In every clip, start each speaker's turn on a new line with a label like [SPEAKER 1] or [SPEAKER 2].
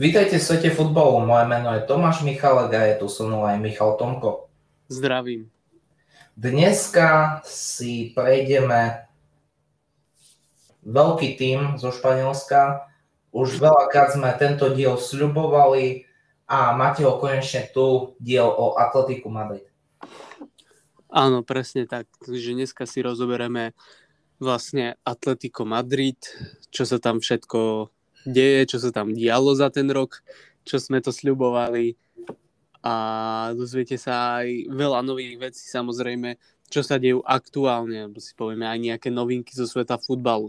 [SPEAKER 1] Vítajte v svete futbalu, moje meno je Tomáš Michalek a je tu so mnou aj Michal Tomko.
[SPEAKER 2] Zdravím.
[SPEAKER 1] Dneska si prejdeme veľký tým zo Španielska. Už veľakrát sme tento diel sľubovali a máte ho konečne tu, diel o Atletiku Madrid.
[SPEAKER 2] Áno, presne tak. Takže dneska si rozoberieme vlastne Atletico Madrid, čo sa tam všetko deje, čo sa tam dialo za ten rok, čo sme to sľubovali a dozviete sa aj veľa nových vecí samozrejme, čo sa dejú aktuálne, alebo si povieme aj nejaké novinky zo sveta futbalu.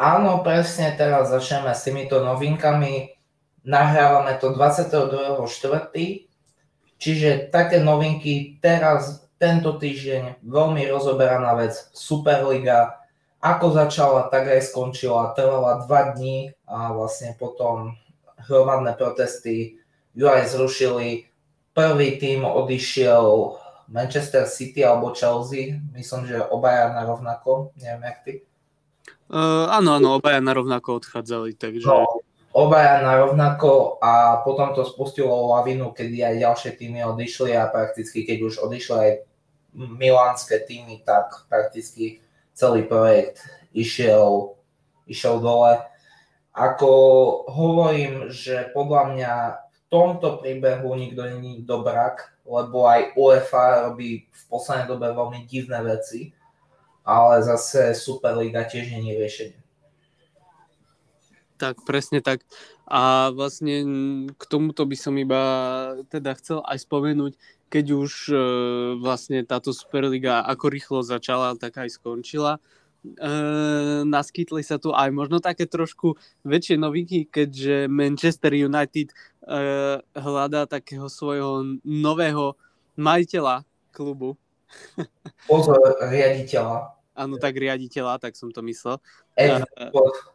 [SPEAKER 1] Áno, presne teraz začneme s týmito novinkami. Nahrávame to 22.4. Čiže také novinky teraz, tento týždeň, veľmi rozoberaná vec, Superliga, ako začala, tak aj skončila. Trvala dva dní a vlastne potom hromadné protesty ju aj zrušili. Prvý tým odišiel Manchester City alebo Chelsea. Myslím, že obaja na rovnako. Neviem, jak ty.
[SPEAKER 2] Uh, áno, áno, obaja na rovnako odchádzali, takže... No,
[SPEAKER 1] obaja na rovnako a potom to spustilo lavinu, kedy aj ďalšie týmy odišli a prakticky, keď už odišli aj milánske týmy, tak prakticky celý projekt išiel, išiel dole. Ako hovorím, že podľa mňa v tomto príbehu nikto není dobrak, lebo aj UEFA robí v poslednej dobe veľmi divné veci, ale zase Superliga tiež není riešenie.
[SPEAKER 2] Tak, presne tak. A vlastne k tomuto by som iba teda chcel aj spomenúť, keď už e, vlastne táto Superliga ako rýchlo začala, tak aj skončila. E, naskytli sa tu aj možno také trošku väčšie novinky, keďže Manchester United e, hľadá takého svojho nového majiteľa klubu.
[SPEAKER 1] Pozor, riaditeľa.
[SPEAKER 2] Áno, tak riaditeľa, tak som to myslel.
[SPEAKER 1] Ed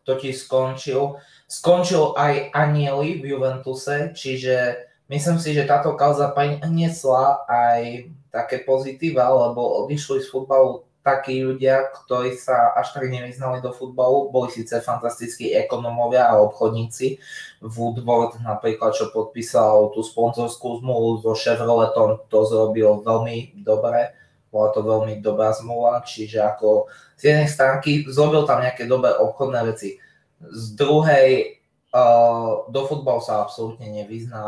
[SPEAKER 1] totiž skončil. Skončil aj Anieli v Juventuse, čiže Myslím si, že táto kauza priniesla aj také pozitíva, lebo odišli z futbalu takí ľudia, ktorí sa až tak nevyznali do futbalu, boli síce fantastickí ekonomovia a obchodníci. Woodward napríklad, čo podpísal tú sponzorskú zmluvu so Chevroletom, to zrobil veľmi dobre, bola to veľmi dobrá zmluva, čiže ako z jednej stránky zrobil tam nejaké dobré obchodné veci. Z druhej Uh, do futbalu sa absolútne nevyzná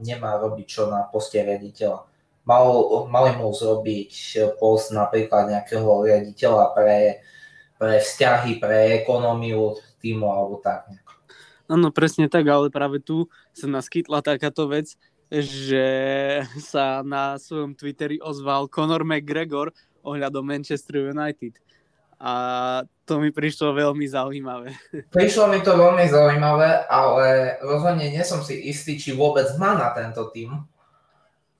[SPEAKER 1] nemá robiť čo na poste riaditeľa. Mal, mali mu zrobiť post napríklad nejakého riaditeľa pre, pre vzťahy, pre ekonómiu týmu alebo tak.
[SPEAKER 2] Áno, presne tak, ale práve tu sa naskytla takáto vec, že sa na svojom Twitteri ozval Conor McGregor ohľadom Manchester United a to mi prišlo veľmi zaujímavé.
[SPEAKER 1] Prišlo mi to veľmi zaujímavé, ale rozhodne nie som si istý, či vôbec má na tento tým.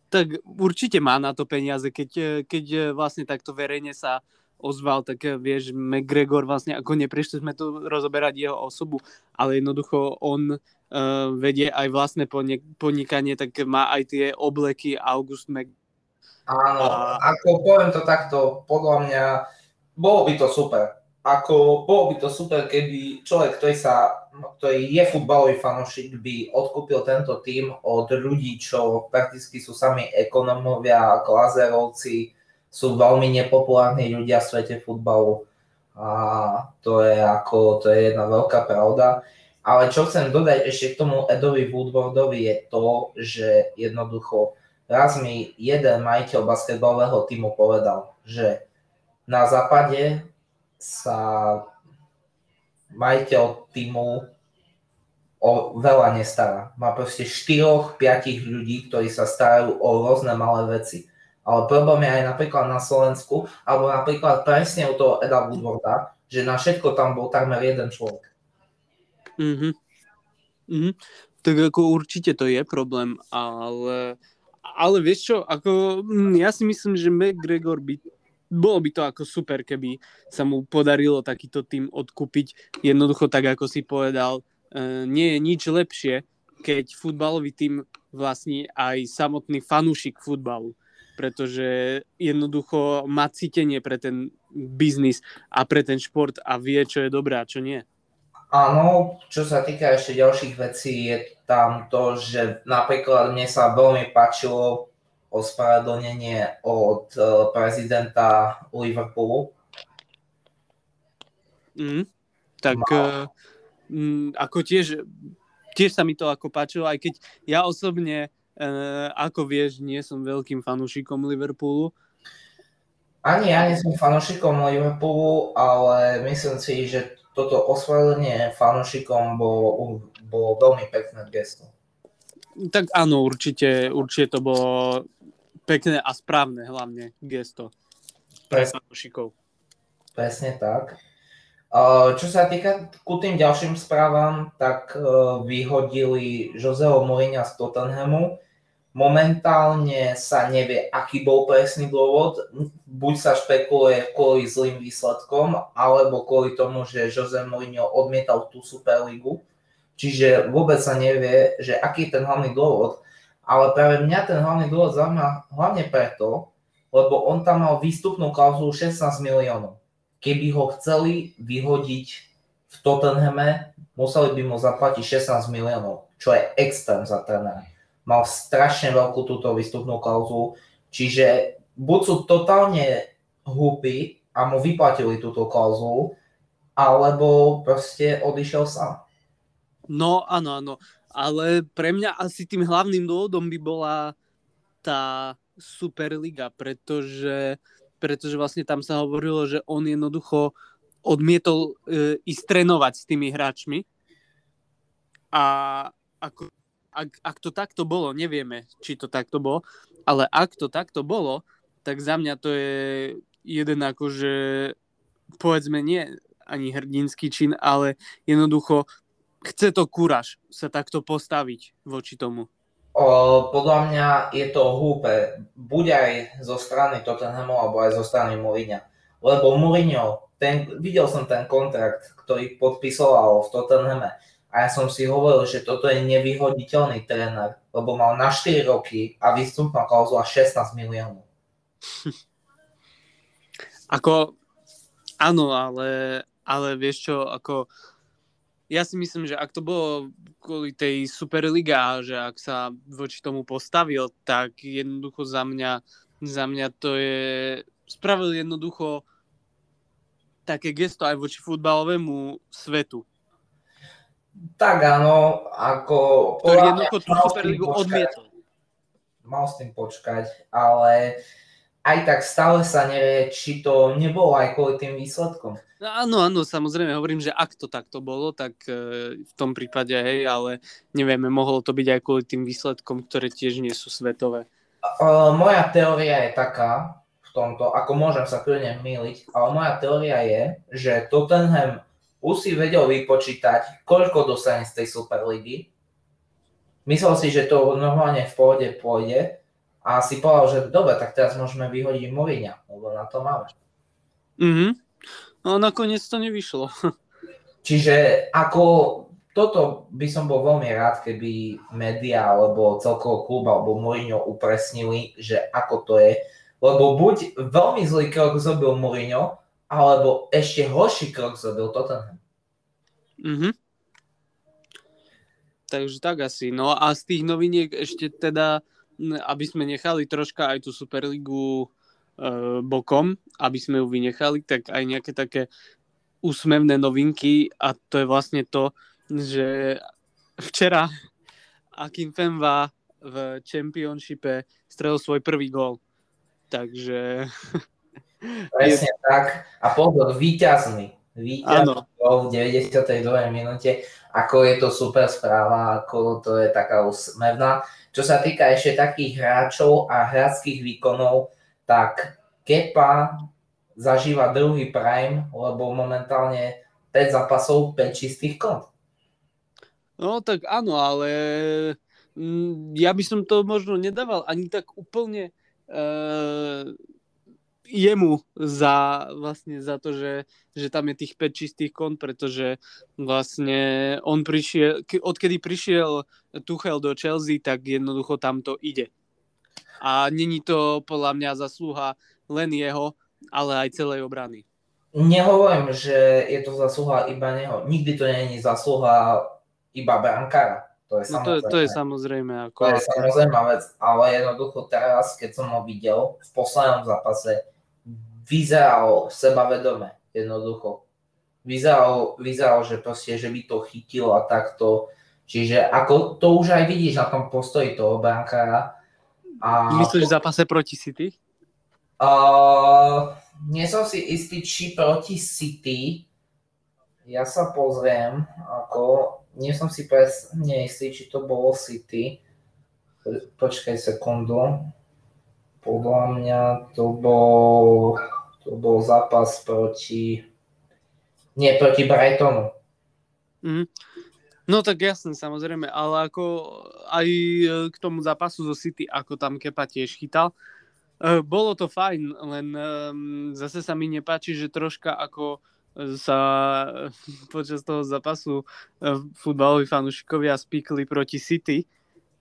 [SPEAKER 2] Tak určite má na to peniaze, keď, keď vlastne takto verejne sa ozval, tak vieš, McGregor vlastne, ako neprišli sme tu rozoberať jeho osobu, ale jednoducho on uh, vedie aj vlastné podnikanie, tak má aj tie obleky August Mc...
[SPEAKER 1] Áno, a... ako poviem to takto, podľa mňa bolo by to super. Ako, bolo by to super, keby človek, ktorý, sa, ktorý je futbalový fanošik, by odkúpil tento tým od ľudí, čo prakticky sú sami ekonomovia, ako Azerovci, sú veľmi nepopulárni ľudia v svete futbalu. A to je, ako, to je jedna veľká pravda. Ale čo chcem dodať ešte k tomu Edovi Woodwardovi je to, že jednoducho raz mi jeden majiteľ basketbalového týmu povedal, že na západe sa majiteľ týmu o veľa nestará. Má proste 4-5 ľudí, ktorí sa starajú o rôzne malé veci. Ale problém je aj napríklad na Slovensku, alebo napríklad presne u toho Eda Woodwarda, že na všetko tam bol takmer jeden človek.
[SPEAKER 2] Mm-hmm. Mm-hmm. Tak ako určite to je problém, ale, ale vieš čo, ako, mm, ja si myslím, že McGregor by bolo by to ako super, keby sa mu podarilo takýto tým odkúpiť. Jednoducho tak, ako si povedal, e, nie je nič lepšie, keď futbalový tým vlastní aj samotný fanúšik futbalu pretože jednoducho má cítenie pre ten biznis a pre ten šport a vie, čo je dobré a čo nie.
[SPEAKER 1] Áno, čo sa týka ešte ďalších vecí, je tam to, že napríklad mne sa veľmi páčilo ospravedlnenie od e, prezidenta Liverpoolu.
[SPEAKER 2] Mm, tak uh, mm, ako tiež, tiež sa mi to ako páčilo, aj keď ja osobne, uh, ako vieš, nie som veľkým fanúšikom Liverpoolu.
[SPEAKER 1] Ani ja nie som fanúšikom Liverpoolu, ale myslím si, že toto ospravedlnenie fanúšikom bolo, bolo veľmi pekné gesto.
[SPEAKER 2] Tak áno, určite, určite to bolo pekné a správne hlavne gesto pre fanúšikov.
[SPEAKER 1] Presne tak. Čo sa týka ku tým ďalším správam, tak vyhodili Joseho Mourinha z Tottenhamu. Momentálne sa nevie, aký bol presný dôvod. Buď sa špekuluje kvôli zlým výsledkom, alebo kvôli tomu, že Jose Mourinho odmietal tú Superligu. Čiže vôbec sa nevie, že aký je ten hlavný dôvod. Ale práve mňa ten hlavný dôvod zaujíma hlavne preto, lebo on tam mal výstupnú klauzulu 16 miliónov. Keby ho chceli vyhodiť v Tottenhame, museli by mu zaplatiť 16 miliónov, čo je extrém za trénera mal strašne veľkú túto výstupnú klauzulu, čiže buď sú totálne hlúpi a mu vyplatili túto klauzulu, alebo proste odišiel sám.
[SPEAKER 2] No áno, áno, ale pre mňa asi tým hlavným dôvodom by bola tá Superliga, pretože, pretože vlastne tam sa hovorilo, že on jednoducho odmietol e, ísť trénovať s tými hráčmi. A ako ak, ak to takto bolo, nevieme, či to takto bolo, ale ak to takto bolo, tak za mňa to je jeden akože, povedzme nie ani hrdinský čin, ale jednoducho chce to kúraž sa takto postaviť voči tomu.
[SPEAKER 1] Podľa mňa je to hlúpe, buď aj zo strany Tottenhamu, alebo aj zo strany Mourinho. Lebo Mourinho, ten, videl som ten kontrakt, ktorý podpisoval v Tottenhame a ja som si hovoril, že toto je nevyhoditeľný tréner, lebo mal na 4 roky a výstupná klauzula 16 miliónov.
[SPEAKER 2] Ako, áno, ale, ale vieš čo, ako, ja si myslím, že ak to bolo kvôli tej Superliga, že ak sa voči tomu postavil, tak jednoducho za mňa, za mňa to je, spravil jednoducho také gesto aj voči futbalovému svetu
[SPEAKER 1] tak áno, ako...
[SPEAKER 2] Ktorý jednoducho tú Superligu odmietol.
[SPEAKER 1] Mal s tým počkať, ale aj tak stále sa nevie, či to nebolo aj kvôli tým výsledkom.
[SPEAKER 2] No, áno, áno, samozrejme, hovorím, že ak to takto bolo, tak e, v tom prípade hej, ale nevieme, mohlo to byť aj kvôli tým výsledkom, ktoré tiež nie sú svetové.
[SPEAKER 1] Uh, moja teória je taká, v tomto, ako môžem sa kľudne myliť, ale moja teória je, že Tottenham už si vedel vypočítať, koľko dostane z tej Superligy. Myslel si, že to normálne v pohode pôjde a si povedal, že dobre, tak teraz môžeme vyhodiť Mourinha, lebo na to máme.
[SPEAKER 2] Mhm. No nakoniec to nevyšlo.
[SPEAKER 1] Čiže ako toto by som bol veľmi rád, keby média alebo celkovo klub alebo Mourinho upresnili, že ako to je. Lebo buď veľmi zlý krok zrobil Mourinho, alebo ešte horší krok zrobil Tottenham.
[SPEAKER 2] Mhm. Takže tak asi. No a z tých noviniek ešte teda, aby sme nechali troška aj tú Superligu e, bokom, aby sme ju vynechali, tak aj nejaké také úsmevné novinky a to je vlastne to, že včera Akin Femba v Championshipe strelil svoj prvý gól. Takže
[SPEAKER 1] Presne tak. A pozor, výťazný. Výťazný v 92. minúte. Ako je to super správa, ako to je taká úsmevná. Čo sa týka ešte takých hráčov a hráckých výkonov, tak Kepa zažíva druhý prime, lebo momentálne 5 zápasov, 5 čistých kont.
[SPEAKER 2] No tak áno, ale mm, ja by som to možno nedával ani tak úplne uh, jemu za, vlastne za to, že, že tam je tých 5 čistých kont, pretože vlastne on prišiel, odkedy prišiel Tuchel do Chelsea, tak jednoducho tam to ide. A není to podľa mňa zaslúha len jeho, ale aj celej obrany.
[SPEAKER 1] nehovorím, že je to zasluha iba neho. Nikdy to je zasluha iba brankára. To je,
[SPEAKER 2] no to, je, to je samozrejme. Ako...
[SPEAKER 1] To je samozrejme vec, ale jednoducho teraz, keď som ho videl v poslednom zápase, vyzeral sebavedome, jednoducho. Vyzeral, vyzeral, že proste, že by to chytil a takto. Čiže ako to už aj vidíš na tom postoji toho brankára.
[SPEAKER 2] A... Myslíš v zápase proti City?
[SPEAKER 1] Uh, nie som si istý, či proti City. Ja sa pozriem, ako nie som si presne istý, či to bolo City. Počkaj sekundu. Podľa mňa to bol, to bol zápas proti... Nie, proti Brightonu.
[SPEAKER 2] Mm. No tak jasne, samozrejme, ale ako aj e, k tomu zápasu zo City, ako tam Kepa tiež chytal, e, bolo to fajn, len um, zase sa mi nepáči, že troška ako sa počas toho zápasu futbaloví fanúšikovia spíkli proti City.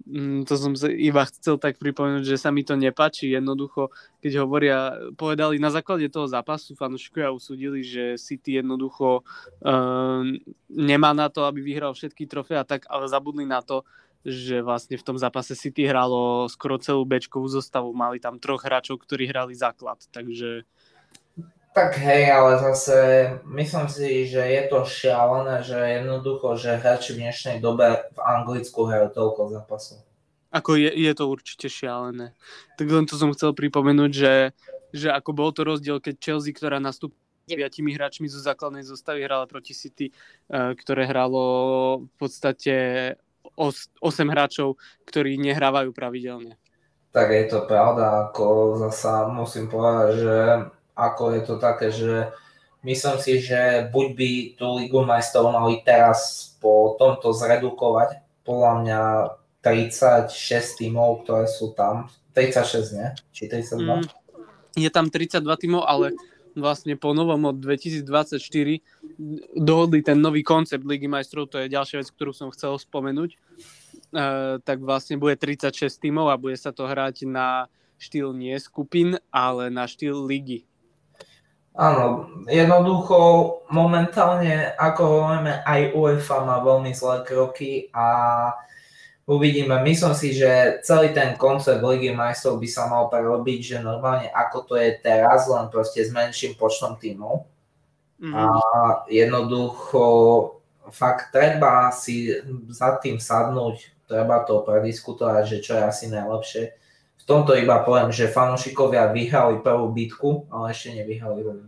[SPEAKER 2] Mm, to som iba chcel tak pripomenúť, že sa mi to nepačí. Jednoducho, keď hovoria, povedali na základe toho zápasu fanúšikovia usúdili, že City jednoducho uh, nemá na to, aby vyhral všetky trofé a tak, ale zabudli na to, že vlastne v tom zápase City hralo skoro celú bečkovú zostavu. Mali tam troch hráčov, ktorí hrali základ, takže
[SPEAKER 1] tak hej, ale zase myslím si, že je to šialené, že jednoducho, že hráči v dnešnej dobe v Anglicku hrajú toľko zápasov.
[SPEAKER 2] Ako je, je to určite šialené. Tak len to som chcel pripomenúť, že, že ako bol to rozdiel, keď Chelsea, ktorá nastup deviatimi hráčmi zo základnej zostavy hrala proti City, eh, ktoré hralo v podstate 8 hráčov, ktorí nehrávajú pravidelne.
[SPEAKER 1] Tak je to pravda, ako zasa musím povedať, že ako je to také, že myslím si, že buď by tú Ligu majstrov mali teraz po tomto zredukovať, podľa mňa 36 tímov, ktoré sú tam, 36, nie? Či 32? Mm,
[SPEAKER 2] je tam 32 tímov, ale vlastne po novom od 2024 dohodli ten nový koncept Ligy majstrov, to je ďalšia vec, ktorú som chcel spomenúť, uh, tak vlastne bude 36 tímov a bude sa to hrať na štýl nie skupín, ale na štýl ligy.
[SPEAKER 1] Áno, jednoducho momentálne, ako hovoríme, aj UEFA má veľmi zlé kroky a uvidíme. Myslím si, že celý ten koncept Ligy majstrov by sa mal prerobiť, že normálne ako to je teraz, len proste s menším počtom tímov. Mm-hmm. A jednoducho fakt treba si za tým sadnúť, treba to prediskutovať, že čo je asi najlepšie v tomto iba poviem, že fanúšikovia vyhrali prvú bitku, ale ešte nevyhrali druhú.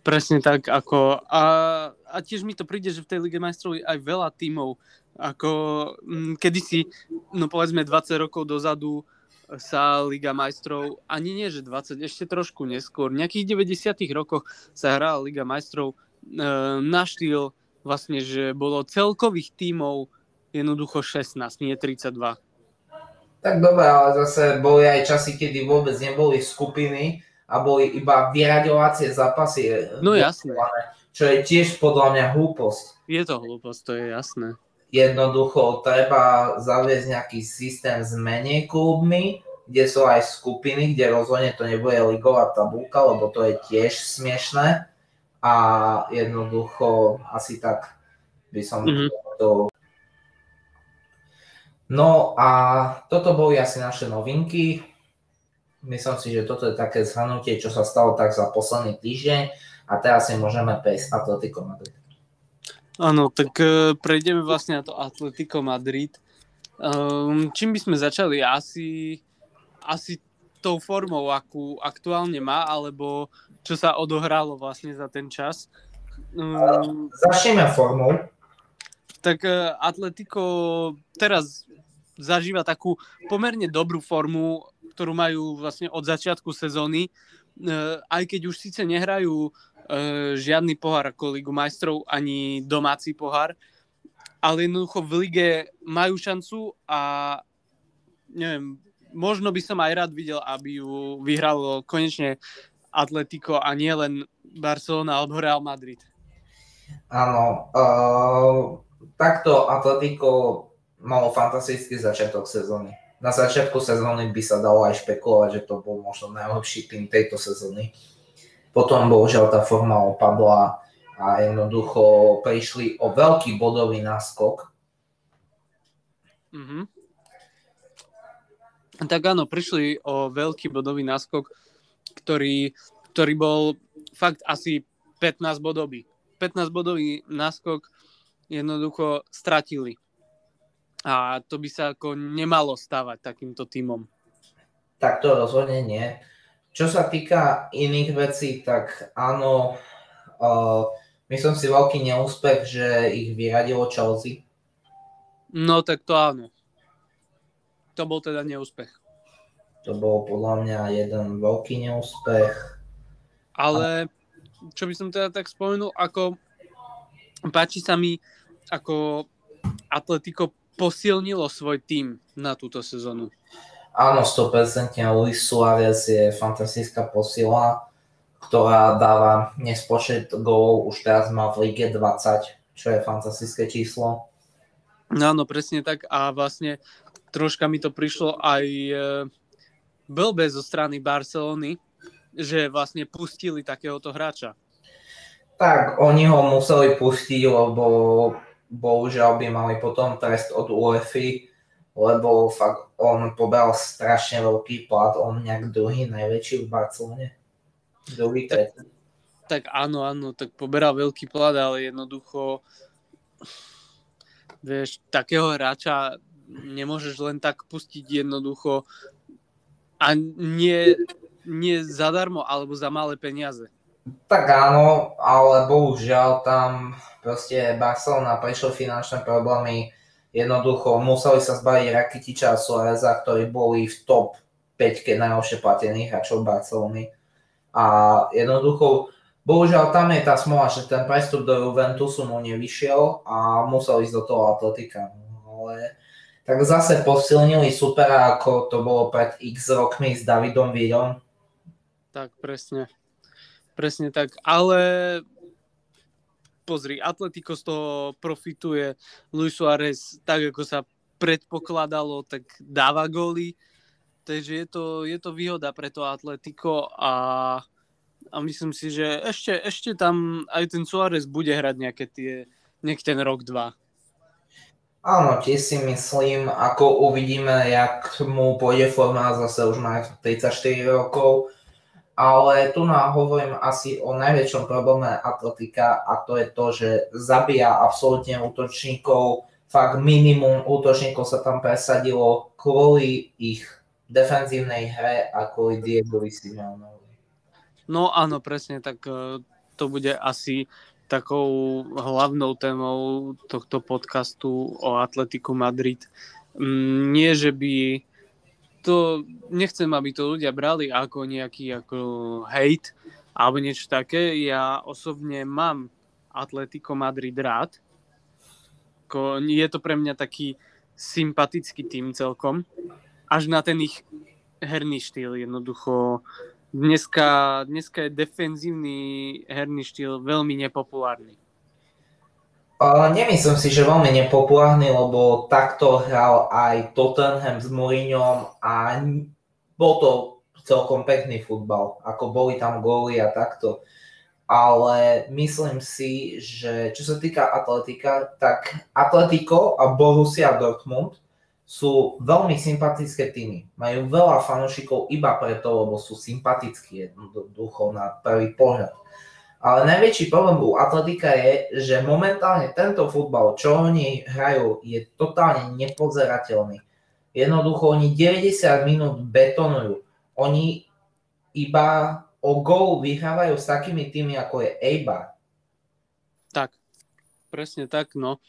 [SPEAKER 2] Presne tak, ako a, a tiež mi to príde, že v tej Lige majstrov je aj veľa tímov, ako m, mm, kedysi, no povedzme 20 rokov dozadu sa Liga majstrov, ani nie, že 20, ešte trošku neskôr, v nejakých 90 rokoch sa hrala Liga majstrov e, na štýl vlastne, že bolo celkových tímov jednoducho 16, nie 32.
[SPEAKER 1] Tak dobre, ale zase boli aj časy, kedy vôbec neboli skupiny a boli iba vyraďovacie zápasy.
[SPEAKER 2] No jasné.
[SPEAKER 1] Čo je tiež podľa mňa hlúposť.
[SPEAKER 2] Je to hlúposť, to je jasné.
[SPEAKER 1] Jednoducho treba zaviesť nejaký systém s menej klubmi, kde sú aj skupiny, kde rozhodne to nebude ligová tabulka, lebo to je tiež smiešné. A jednoducho asi tak by som mm-hmm. to No a toto boli asi naše novinky. Myslím si, že toto je také zhrnutie, čo sa stalo tak za posledný týždeň a teraz si môžeme prejsť Atletico Madrid.
[SPEAKER 2] Áno, tak uh, prejdeme vlastne na to Atletico Madrid. Um, čím by sme začali? Asi, asi tou formou, akú aktuálne má, alebo čo sa odohralo vlastne za ten čas.
[SPEAKER 1] Um, Začneme formou.
[SPEAKER 2] Tak uh, Atletico teraz zažíva takú pomerne dobrú formu, ktorú majú vlastne od začiatku sezóny. E, aj keď už síce nehrajú e, žiadny pohár ako Ligu majstrov ani domáci pohár, ale jednoducho v lige majú šancu a neviem, možno by som aj rád videl, aby ju vyhralo konečne Atletico a nie len Barcelona alebo Real Madrid.
[SPEAKER 1] Áno, uh, takto Atletico malo fantastický začiatok sezóny. Na začiatku sezóny by sa dalo aj špekulovať, že to bol možno najlepší tým tejto sezóny. potom bohužiaľ tá forma opadla a jednoducho prišli o veľký bodový náskok.
[SPEAKER 2] Mm-hmm. Tak áno, prišli o veľký bodový náskok, ktorý, ktorý bol fakt asi 15 bodový. 15 bodový náskok jednoducho stratili. A to by sa ako nemalo stávať takýmto týmom.
[SPEAKER 1] Tak to rozhodne nie. Čo sa týka iných vecí, tak áno, uh, myslím si veľký neúspech, že ich vyradilo Chelsea.
[SPEAKER 2] No tak to áno. To bol teda neúspech.
[SPEAKER 1] To bol podľa mňa jeden veľký neúspech.
[SPEAKER 2] Ale čo by som teda tak spomenul, ako páči sa mi, ako Atletico posilnilo svoj tým na túto sezónu.
[SPEAKER 1] Áno, 100% Luis Suárez je fantastická posila, ktorá dáva nespočet gólov, už teraz má v lige 20, čo je fantastické číslo.
[SPEAKER 2] No áno, presne tak a vlastne troška mi to prišlo aj e, blbe zo strany Barcelony, že vlastne pustili takéhoto hráča.
[SPEAKER 1] Tak, oni ho museli pustiť, lebo bohužiaľ by mali potom trest od UEFI, lebo fakt on pobral strašne veľký plat, on nejak druhý najväčší v Barcelone. Druhý,
[SPEAKER 2] tak, tak áno, áno, tak poberal veľký plat, ale jednoducho vieš, takého hráča nemôžeš len tak pustiť jednoducho a nie, nie zadarmo alebo za malé peniaze.
[SPEAKER 1] Tak áno, ale bohužiaľ tam proste Barcelona prešlo finančné problémy, jednoducho museli sa zbaviť Rakitiča a Suareza, ktorí boli v top 5 najlepšie platených hráčov Barcelony. A jednoducho, bohužiaľ tam je tá smola, že ten prestup do Juventusu mu nevyšiel a musel ísť do toho Atletika. Ale tak zase posilnili supera, ako to bolo pred x rokmi s Davidom Villom.
[SPEAKER 2] Tak, presne. Presne tak, ale pozri, Atletico z toho profituje, Luis Suárez tak, ako sa predpokladalo, tak dáva góly, takže je to, je to výhoda pre to Atletico a, a myslím si, že ešte, ešte tam aj ten Suárez bude hrať nejaké tie, nech ten rok, dva.
[SPEAKER 1] Áno, tiež si myslím, ako uvidíme, jak mu pôjde forma, zase už má 34 rokov, ale tu nám hovorím asi o najväčšom probléme atletika a to je to, že zabíja absolútne útočníkov, fakt minimum útočníkov sa tam presadilo kvôli ich defenzívnej hre a kvôli Diegovi Simeonovi.
[SPEAKER 2] No áno, presne, tak e, to bude asi takou hlavnou témou tohto podcastu o Atletiku Madrid. Mm, nie, že by to nechcem, aby to ľudia brali ako nejaký ako hate alebo niečo také. Ja osobne mám Atletico Madrid rád. Je to pre mňa taký sympatický tým celkom. Až na ten ich herný štýl jednoducho. Dneska, dneska je defenzívny herný štýl veľmi nepopulárny.
[SPEAKER 1] Nemyslím si, že veľmi nepopulárny, lebo takto hral aj Tottenham s Mourinhom a bol to celkom pekný futbal, ako boli tam góly a takto. Ale myslím si, že čo sa týka Atletika, tak Atletico a Borussia Dortmund sú veľmi sympatické týmy. Majú veľa fanúšikov iba preto, lebo sú sympatickí jednoducho na prvý pohľad. Ale najväčší problém u Atletika je, že momentálne tento futbal, čo oni hrajú, je totálne nepozerateľný. Jednoducho oni 90 minút betonujú. Oni iba o gol vyhrávajú s takými tými, ako je Eibar.
[SPEAKER 2] Tak, presne tak, no.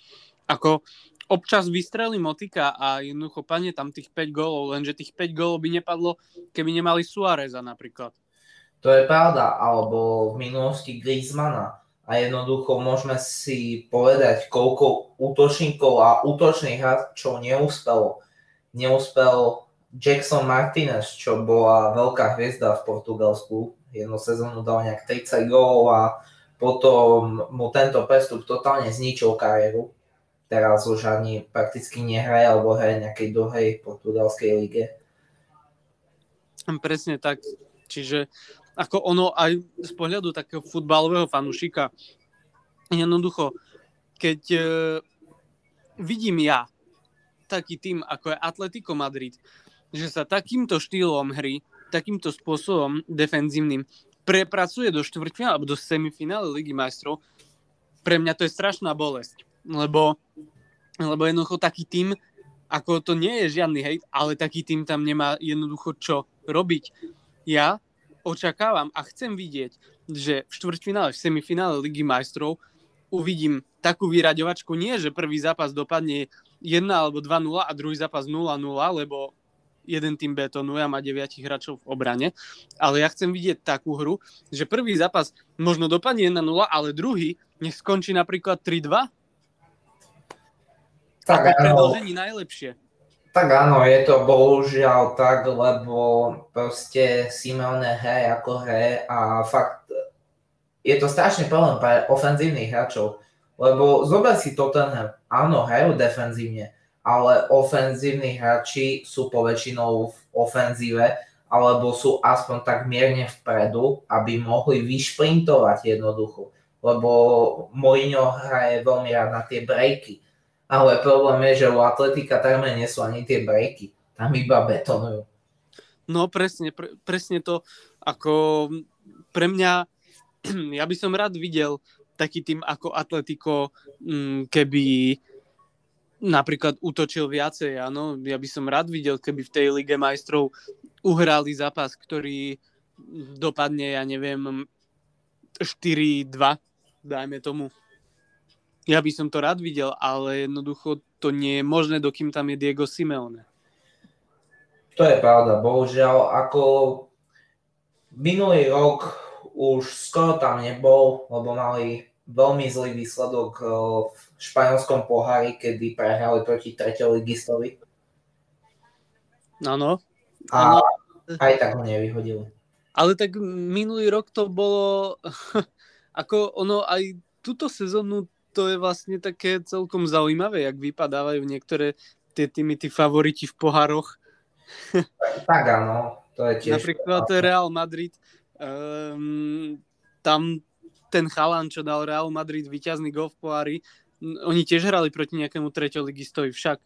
[SPEAKER 2] Ako občas vystrelí motika a jednoducho padne tam tých 5 gólov, lenže tých 5 gólov by nepadlo, keby nemali Suáreza napríklad.
[SPEAKER 1] To je pravda, alebo v minulosti Griezmana. A jednoducho môžeme si povedať, koľko útočníkov a útočných hráčov neúspelo. Neúspel Jackson Martinez, čo bola veľká hviezda v Portugalsku. Jednu sezónu dal nejak 30 gólov a potom mu tento prestup totálne zničil kariéru. Teraz už ani prakticky nehraje alebo hraje nejakej druhej portugalskej lige.
[SPEAKER 2] Presne tak. Čiže ako ono aj z pohľadu takého futbalového fanúšika, jednoducho, keď e, vidím ja taký tým, ako je Atletico Madrid, že sa takýmto štýlom hry, takýmto spôsobom defenzívnym prepracuje do štvrťfinále alebo do semifinále Ligy majstrov, pre mňa to je strašná bolesť, lebo, lebo jednoducho taký tým, ako to nie je žiadny hejt, ale taký tým tam nemá jednoducho čo robiť. Ja očakávam a chcem vidieť, že v štvrťfinále, v semifinále Ligy majstrov uvidím takú vyraďovačku, nie že prvý zápas dopadne 1 alebo 2-0 a druhý zápas 0-0, lebo jeden tým betonuje a má 9 hráčov v obrane, ale ja chcem vidieť takú hru, že prvý zápas možno dopadne 1-0, ale druhý nech skončí napríklad 3-2? Tak áno. najlepšie.
[SPEAKER 1] Tak áno, je to bohužiaľ tak, lebo proste Simeone hej ako hre a fakt je to strašný problém pre ofenzívnych hráčov, lebo zober si Tottenham, áno, hrajú defenzívne, ale ofenzívni hráči sú poväčšinou v ofenzíve, alebo sú aspoň tak mierne vpredu, aby mohli vyšprintovať jednoducho lebo Mourinho hraje veľmi rád na tie breaky. Ale problém je, že u Atletika takmer nie sú ani tie breaky. Tam iba betonujú.
[SPEAKER 2] No presne, pre, presne to, ako pre mňa, ja by som rád videl taký tým ako Atletico, mm, keby napríklad útočil viacej, áno. Ja by som rád videl, keby v tej Lige majstrov uhrali zápas, ktorý dopadne, ja neviem, 4-2 dajme tomu. Ja by som to rád videl, ale jednoducho to nie je možné, dokým tam je Diego Simeone.
[SPEAKER 1] To je pravda, bohužiaľ, ako minulý rok už skoro tam nebol, lebo mali veľmi zlý výsledok eh, v španielskom pohári, kedy prehrali proti treťou ligistovi.
[SPEAKER 2] Áno.
[SPEAKER 1] A aj tak ho nevyhodili.
[SPEAKER 2] Ale tak minulý rok to bolo ako ono aj túto sezónu to je vlastne také celkom zaujímavé, jak vypadávajú niektoré tie týmy, tí favoriti v pohároch.
[SPEAKER 1] Tak áno, to je tiež.
[SPEAKER 2] Napríklad. Real Madrid, um, tam ten chalan, čo dal Real Madrid vyťazný gol v pohári, oni tiež hrali proti nejakému treťoligistovi však.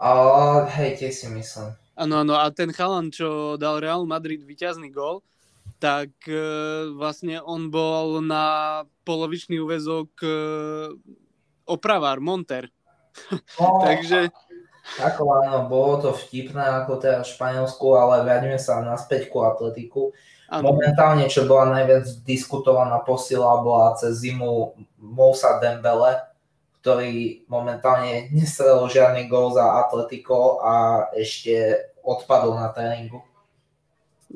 [SPEAKER 1] O, hej, tiež si myslím.
[SPEAKER 2] Áno, áno, a ten chalan, čo dal Real Madrid vyťazný gol, tak e, vlastne on bol na polovičný úvezok e, opravár, monter.
[SPEAKER 1] No, Takže... Ako áno, bolo to vtipné ako teraz v Španielsku, ale vráťme sa naspäť ku atletiku. Ano. Momentálne, čo bola najviac diskutovaná posila, bola cez zimu Moussa Dembele, ktorý momentálne nestrelil žiadny gól za Atletico a ešte odpadol na tréningu.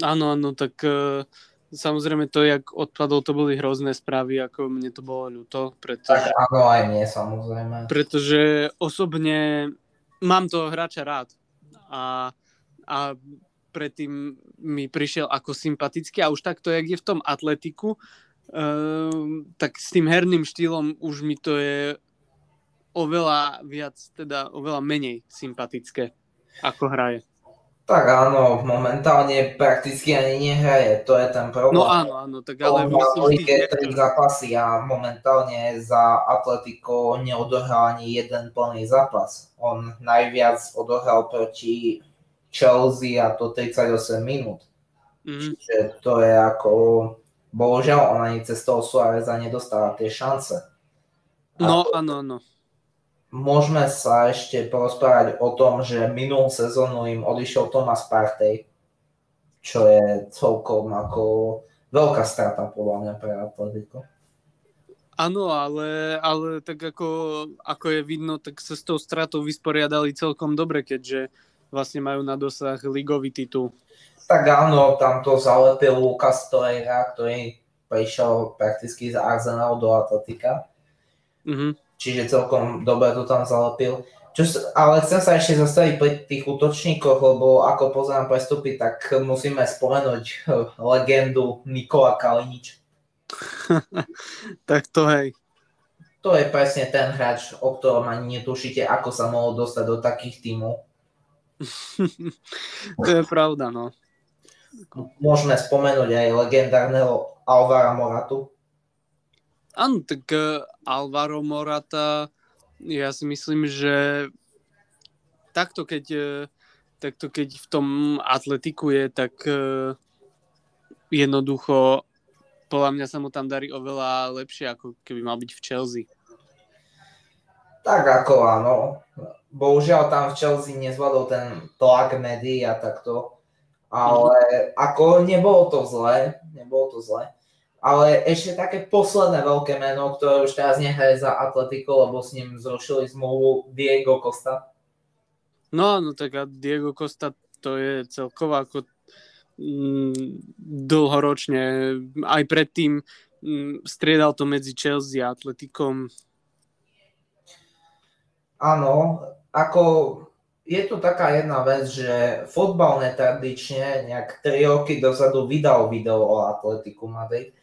[SPEAKER 2] Áno, áno, tak uh, samozrejme to, jak odpadol, to boli hrozné správy, ako mne to bolo ľúto.
[SPEAKER 1] Pretože, tak áno, aj mne samozrejme.
[SPEAKER 2] Pretože osobne mám toho hráča rád a, a predtým mi prišiel ako sympatický a už takto, jak je v tom atletiku, uh, tak s tým herným štýlom už mi to je oveľa viac, teda oveľa menej sympatické, ako hraje.
[SPEAKER 1] Tak áno, momentálne prakticky ani nehraje, to je ten problém.
[SPEAKER 2] No áno, áno, tak ale...
[SPEAKER 1] On má lige tri zápasy a momentálne za Atletico neodohral ani jeden plný zápas. On najviac odohral proti Chelsea a to 38 minút. Mm. Čiže to je ako... Bohužiaľ, on ani cez toho Suáreza nedostáva tie šance.
[SPEAKER 2] No, áno, áno
[SPEAKER 1] môžeme sa ešte porozprávať o tom, že minulú sezónu im odišiel Thomas Partey, čo je celkom ako veľká strata podľa mňa pre Atletico.
[SPEAKER 2] Áno, ale, ale tak ako, ako je vidno, tak sa s tou stratou vysporiadali celkom dobre, keďže vlastne majú na dosah ligový titul.
[SPEAKER 1] Tak áno, tam to zalepil Lucas Torreira, ktorý prišiel prakticky z Arsenal do Atletika. Mm-hmm čiže celkom dobre to tam zalepil. Čo, ale chcem sa ešte zastaviť pri tých útočníkoch, lebo ako pozerám prestupy, tak musíme spomenúť eh, legendu Nikola Kalinič.
[SPEAKER 2] tak to hej.
[SPEAKER 1] To je presne ten hráč, o ktorom ani netušíte, ako sa mohol dostať do takých tímov.
[SPEAKER 2] to je pravda, no.
[SPEAKER 1] môžeme spomenúť aj legendárneho Alvara Moratu.
[SPEAKER 2] Áno, tak uh, Alvaro Morata, ja si myslím, že takto keď, uh, takto keď v tom atletiku je, tak uh, jednoducho podľa mňa sa mu tam darí oveľa lepšie, ako keby mal byť v Chelsea.
[SPEAKER 1] Tak ako áno. Bohužiaľ tam v Chelsea nezvládol ten tlak médií a takto. Ale ako nebolo to zlé, nebolo to zlé. Ale ešte také posledné veľké meno, ktoré už teraz nehraje za Atletico, lebo s ním zrušili zmluvu Diego Costa.
[SPEAKER 2] No, no tak a Diego Costa to je celkovo ako mm, dlhoročne. Aj predtým mm, striedal to medzi Chelsea a Atletikom.
[SPEAKER 1] Áno, ako je tu taká jedna vec, že fotbal netradične nejak 3 roky dozadu vydal video o Atletiku Madrid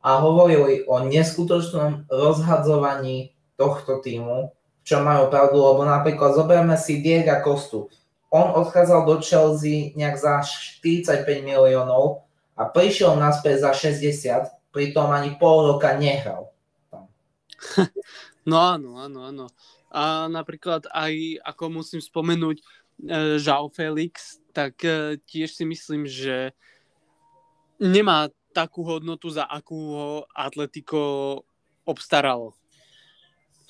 [SPEAKER 1] a hovorili o neskutočnom rozhadzovaní tohto týmu, čo majú pravdu, lebo napríklad zoberme si Diego Kostu. On odchádzal do Chelsea nejak za 45 miliónov a prišiel naspäť za 60, pritom ani pol roka nehral.
[SPEAKER 2] No áno, áno, áno. A napríklad aj, ako musím spomenúť, Žao e, Felix, tak e, tiež si myslím, že nemá takú hodnotu, za akú ho Atletico obstaralo.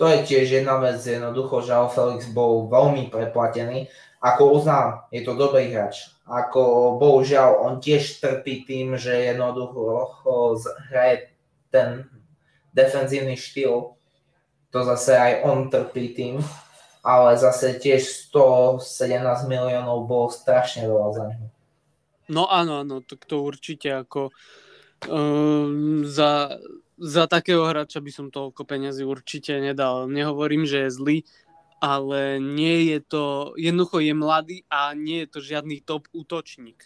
[SPEAKER 1] To je tiež jedna vec, jednoducho, že Felix bol veľmi preplatený. Ako uznám, je to dobrý hráč. Ako bohužiaľ, on tiež trpí tým, že jednoducho hraje ten defenzívny štýl to zase aj on trpí tým, ale zase tiež 117 miliónov bolo strašne veľa za neho.
[SPEAKER 2] No áno, áno, tak to určite ako um, za, za takého hráča by som toľko peniazy určite nedal. Nehovorím, že je zlý, ale nie je to, jednoducho je mladý a nie je to žiadny top útočník.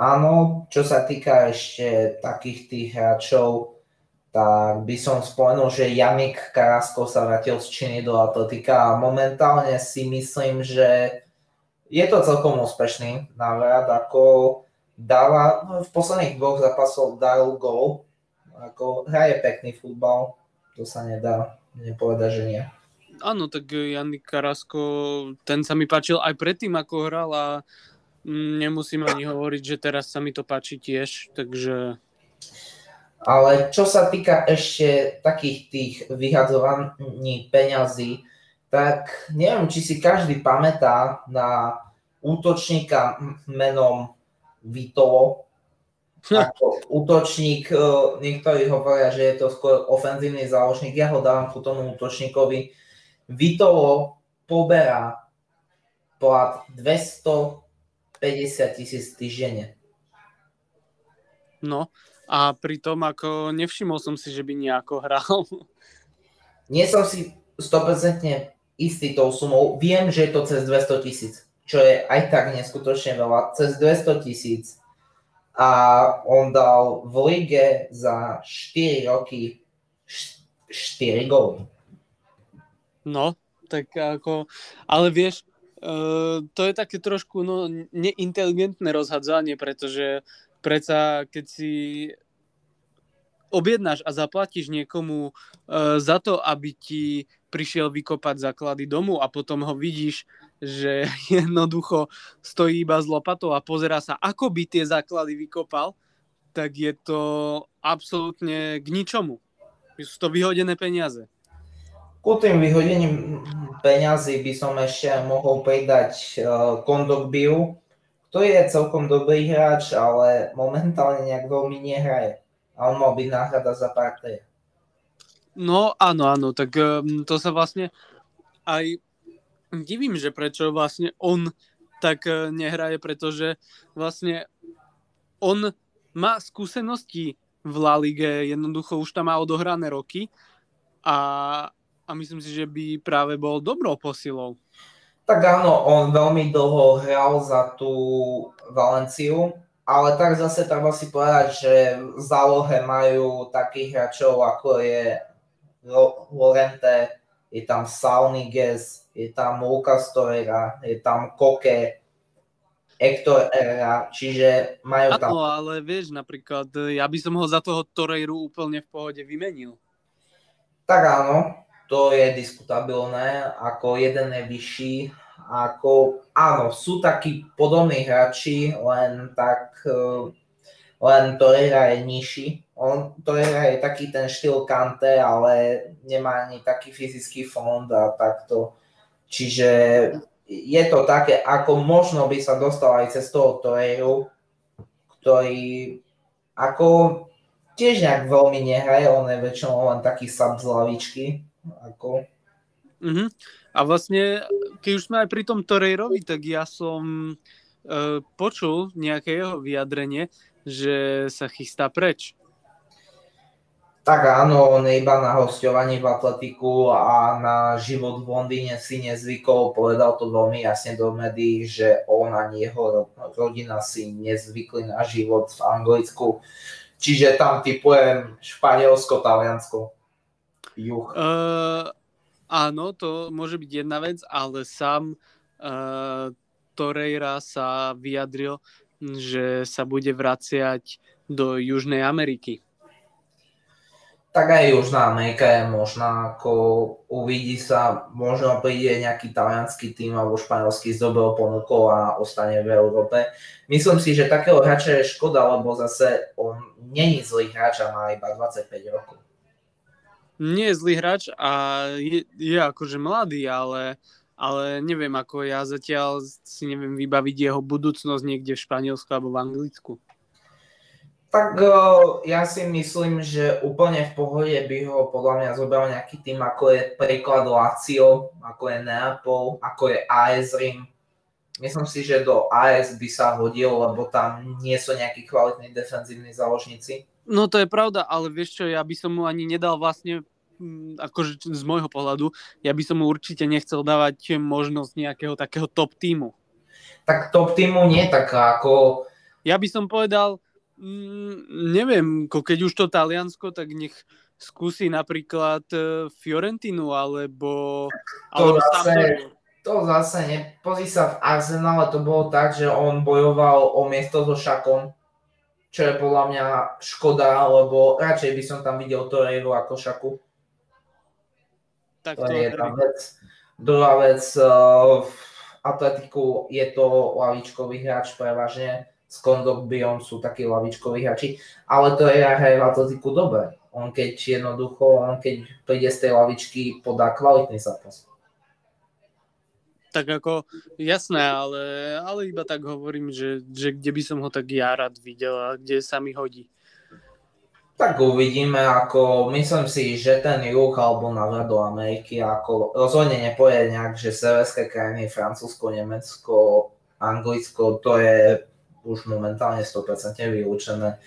[SPEAKER 1] Áno, čo sa týka ešte takých tých hráčov, tak by som spomenul, že Janik Karasko sa vrátil z Číny do atletika a momentálne si myslím, že je to celkom úspešný návrat, ako dáva, no v posledných dvoch zápasoch dal gol, ako hraje pekný futbal, to sa nedá nepovedať, že nie.
[SPEAKER 2] Áno, tak Janik Karasko, ten sa mi páčil aj predtým, ako hral a mm, nemusím ani hovoriť, že teraz sa mi to páči tiež, takže
[SPEAKER 1] ale čo sa týka ešte takých tých vyhadzovaní peňazí, tak neviem, či si každý pamätá na útočníka menom Vitovo. Ako útočník, e, niektorí hovoria, že je to skôr ofenzívny záložník, ja ho dávam ku tomu útočníkovi. Vitovo poberá plat 250 tisíc týždenne.
[SPEAKER 2] No, a pritom ako nevšimol som si, že by nejako hral.
[SPEAKER 1] Nie som si 100% istý tou sumou. Viem, že je to cez 200 tisíc, čo je aj tak neskutočne veľa. Cez 200 tisíc. A on dal v lige za 4 roky 4 góly.
[SPEAKER 2] No, tak ako, ale vieš, uh, to je také trošku no, neinteligentné rozhadzanie, pretože Preca, keď si objednáš a zaplatíš niekomu uh, za to, aby ti prišiel vykopať základy domu a potom ho vidíš, že jednoducho stojí iba s lopatou a pozera sa, ako by tie základy vykopal, tak je to absolútne k ničomu. Sú to vyhodené peniaze.
[SPEAKER 1] Ku tým vyhodením peňazí by som ešte mohol pridať uh, Kondokbiu, to je celkom dobrý hráč, ale momentálne nejak veľmi nehraje. A on mal byť náhrada za Partey.
[SPEAKER 2] No áno, áno, tak um, to sa vlastne aj divím, že prečo vlastne on tak uh, nehraje, pretože vlastne on má skúsenosti v La Lige, jednoducho už tam má odohrané roky a, a myslím si, že by práve bol dobrou posilou.
[SPEAKER 1] Tak áno, on veľmi dlho hral za tú Valenciu, ale tak zase treba si povedať, že v zálohe majú takých hráčov ako je Lorente, je tam Salniges, je tam Lucas Torreira, je tam Koke, Hector Herrera, čiže majú tam...
[SPEAKER 2] Áno, ale vieš, napríklad, ja by som ho za toho Torreiru úplne v pohode vymenil.
[SPEAKER 1] Tak áno, to je diskutabilné, ako jeden je vyšší, ako áno, sú takí podobní hráči, len tak, eh, len Torreira je nižší. On, Torreira je taký ten štýl Kante, ale nemá ani taký fyzický fond a takto. Čiže je to také, ako možno by sa dostal aj cez toho Torreiru, ktorý ako tiež nejak veľmi nehraje, on je väčšinou len taký sub z lavičky. Ako.
[SPEAKER 2] Uh-huh. A vlastne, keď už sme aj pri tom Torreirovi, tak ja som uh, počul nejaké jeho vyjadrenie, že sa chystá preč.
[SPEAKER 1] Tak áno, on iba na hostovaní v Atletiku a na život v Londýne si nezvykol. Povedal to veľmi jasne do médií, že on ani jeho rodina si nezvykli na život v Anglicku. Čiže tam typujem Španielsko, Taliansko, juh.
[SPEAKER 2] Uh, áno, to môže byť jedna vec, ale sám uh, Torreira sa vyjadril, že sa bude vraciať do Južnej Ameriky
[SPEAKER 1] tak aj Južná Amerika je možná, ako uvidí sa, možno príde nejaký talianský tým alebo španielský s dobrou ponukou a ostane v Európe. Myslím si, že takého hráča je škoda, lebo zase on není zlý hráč a má iba 25 rokov.
[SPEAKER 2] Nie je zlý hráč a je, je akože mladý, ale, ale neviem, ako ja zatiaľ si neviem vybaviť jeho budúcnosť niekde v Španielsku alebo v Anglicku.
[SPEAKER 1] Tak ja si myslím, že úplne v pohode by ho podľa mňa zobral nejaký tým, ako je príklad Lazio, ako je Neapol, ako je AS Rim. Myslím si, že do AS by sa hodil, lebo tam nie sú nejakí kvalitní defenzívni záložníci.
[SPEAKER 2] No to je pravda, ale vieš čo, ja by som mu ani nedal vlastne akože z môjho pohľadu, ja by som mu určite nechcel dávať možnosť nejakého takého top týmu.
[SPEAKER 1] Tak top týmu nie, tak ako...
[SPEAKER 2] Ja by som povedal, Mm, neviem, keď už to Taliansko, tak nech skúsi napríklad e, Fiorentinu alebo,
[SPEAKER 1] to alebo zase, to zase ne, pozri sa v Arsenale to bolo tak, že on bojoval o miesto so Šakom, čo je podľa mňa škoda, lebo radšej by som tam videl Torreiro ako Šaku. Tak to, to je jedna vec. Druhá vec, uh, v Atletiku je to lavičkový hráč prevažne, s Kondogbiom sú takí lavičkoví hráči, ale to je aj v atletiku dobre. On keď jednoducho, on keď príde z tej lavičky, podá kvalitný zápas.
[SPEAKER 2] Tak ako, jasné, ale, ale iba tak hovorím, že, že kde by som ho tak ja rád videl a kde sa mi hodí.
[SPEAKER 1] Tak uvidíme, ako myslím si, že ten juh alebo návrat do Ameriky, ako rozhodne nepojde nejak, že severské krajiny, Francúzsko, Nemecko, Anglicko, to je už momentálne 100% vylúčené.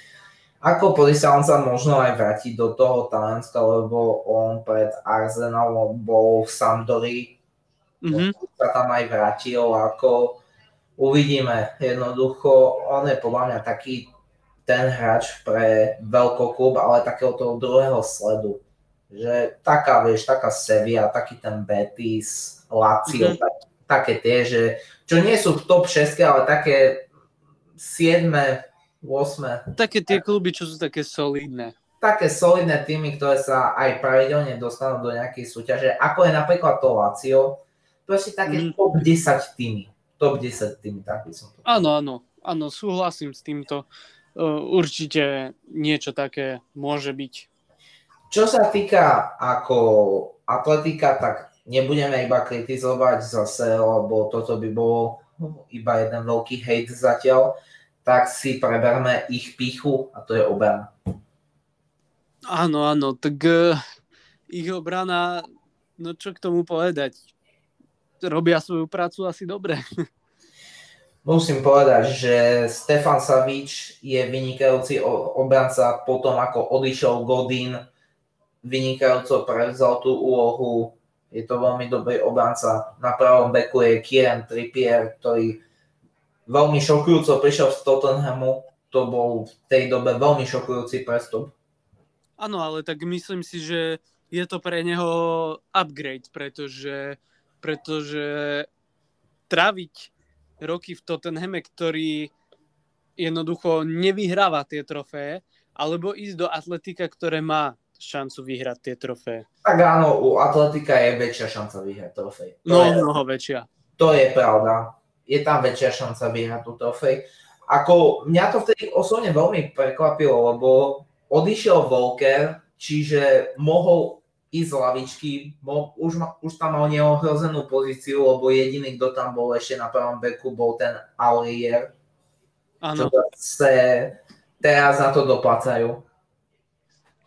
[SPEAKER 1] Ako sa on sa možno aj vrátiť do toho Talianska, lebo on pred Arsenalom bol v Sampdori, mm-hmm. sa tam aj vrátil, ako uvidíme. Jednoducho, on je podľa mňa taký ten hráč pre veľkoklub, ale takého toho druhého sledu. Že taká, vieš, taká Sevilla, taký ten Betis, Lazio, mm-hmm. tak, také tie, že čo nie sú v top 6, ale také 7, 8.
[SPEAKER 2] Také tie kluby, čo sú také solidné.
[SPEAKER 1] Také solidné týmy, ktoré sa aj pravidelne dostanú do nejakej súťaže, ako je napríklad to Lazio, proste také mm. top 10 týmy. Top 10 týmy, tak by som to
[SPEAKER 2] Áno, áno, áno, súhlasím s týmto. Uh, určite niečo také môže byť.
[SPEAKER 1] Čo sa týka ako atletika, tak nebudeme iba kritizovať zase, lebo toto by bolo iba jeden veľký hejt zatiaľ, tak si preberme ich pichu a to je obrana.
[SPEAKER 2] Áno, áno, tak uh, ich obrana, no čo k tomu povedať? Robia svoju prácu asi dobre.
[SPEAKER 1] Musím povedať, že Stefan Savič je vynikajúci obranca potom, ako odišiel Godin, vynikajúco prevzal tú úlohu je to veľmi dobrý obranca. Na pravom beku je Kieran Trippier, ktorý veľmi šokujúco prišiel z Tottenhamu. To bol v tej dobe veľmi šokujúci prestup.
[SPEAKER 2] Áno, ale tak myslím si, že je to pre neho upgrade, pretože, pretože traviť roky v Tottenhame, ktorý jednoducho nevyhráva tie trofeje, alebo ísť do atletika, ktoré má šancu vyhrať tie trofeje.
[SPEAKER 1] Tak áno, u atletika je väčšia šanca vyhrať trofej. To
[SPEAKER 2] No,
[SPEAKER 1] je,
[SPEAKER 2] mnoho väčšia.
[SPEAKER 1] to je pravda. Je tam väčšia šanca vyhrať tú trofej. Ako, mňa to vtedy osobne veľmi prekvapilo, lebo odišiel Volker, čiže mohol ísť z lavičky, mo, už, ma, už tam mal neohrozenú pozíciu, lebo jediný, kto tam bol ešte na prvom beku, bol ten Aurier,
[SPEAKER 2] Áno,
[SPEAKER 1] zase teraz na to doplácajú.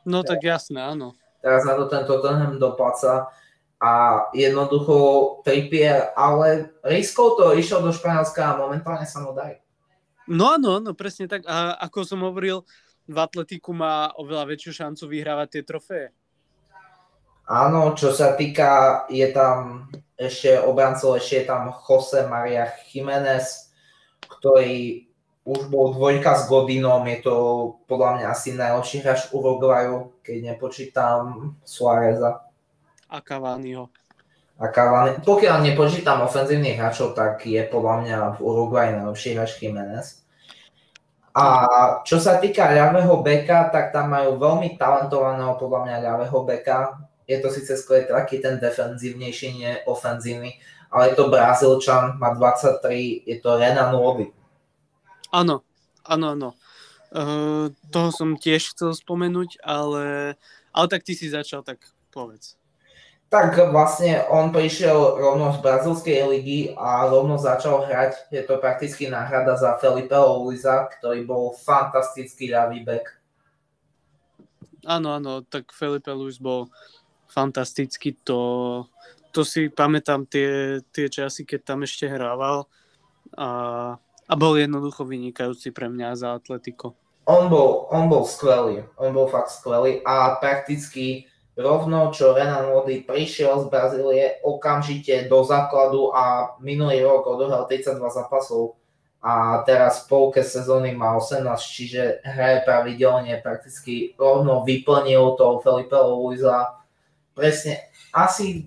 [SPEAKER 2] no tak jasné, áno.
[SPEAKER 1] Teraz na to ten Tottenham dopláca a jednoducho Trippier, ale riskol to, išiel do Španielska a momentálne sa mu darí.
[SPEAKER 2] No áno, áno, presne tak. A ako som hovoril, v atletiku má oveľa väčšiu šancu vyhrávať tie trofeje.
[SPEAKER 1] Áno, čo sa týka, je tam ešte obrancov, ešte je tam Jose Maria Jiménez, ktorý už bol dvojka s Godinom, je to podľa mňa asi najlepší hráč Uruguayu, keď nepočítam Suáreza
[SPEAKER 2] A Cavaniho.
[SPEAKER 1] a Cavani. Pokiaľ nepočítam ofenzívnych hráčov, tak je podľa mňa v Uruguay najlepší hráč Jiménez. A čo sa týka ľavého beka, tak tam majú veľmi talentovaného podľa mňa ľavého beka. Je to síce skôr taký ten defenzívnejší, nie ofenzívny, ale je to Brazílčan, má 23, je to Renan Lodi.
[SPEAKER 2] Áno, áno, áno. Uh, toho som tiež chcel spomenúť, ale, ale tak ty si začal, tak povedz.
[SPEAKER 1] Tak vlastne on prišiel rovno z brazilskej ligy a rovno začal hrať. Je to prakticky náhrada za Felipeho Luisa, ktorý bol fantastický ľavý back.
[SPEAKER 2] Áno, áno, tak Felipe Luis bol fantastický, to, to si pamätám tie, tie časy, keď tam ešte hrával a, a bol jednoducho vynikajúci pre mňa za Atletico.
[SPEAKER 1] On bol, on bol skvelý, on bol fakt skvelý a prakticky rovno, čo Renan Lodi prišiel z Brazílie, okamžite do základu a minulý rok odohral 32 zápasov a teraz v polke sezóny má 18, čiže hraje pravidelne, prakticky rovno vyplnil to Felipe Luisa. Presne, asi,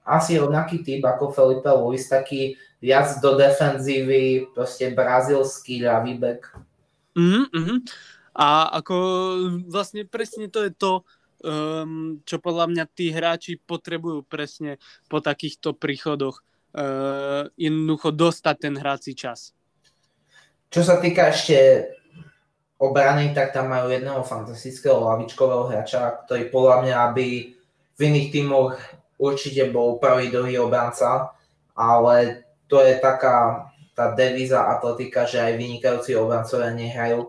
[SPEAKER 1] asi rovnaký typ ako Felipe Luis, taký viac do defenzívy, proste brazilský ľavý back.
[SPEAKER 2] Mm-hmm. A ako vlastne presne to je to, um, čo podľa mňa tí hráči potrebujú presne po takýchto príchodoch uh, jednoducho dostať ten hráci čas.
[SPEAKER 1] Čo sa týka ešte obrany, tak tam majú jedného fantastického lavičkového hráča, ktorý podľa mňa by v iných tímoch určite bol prvý, druhý obranca, ale to je taká tá devíza atletika, že aj vynikajúci obrancovia nehrajú.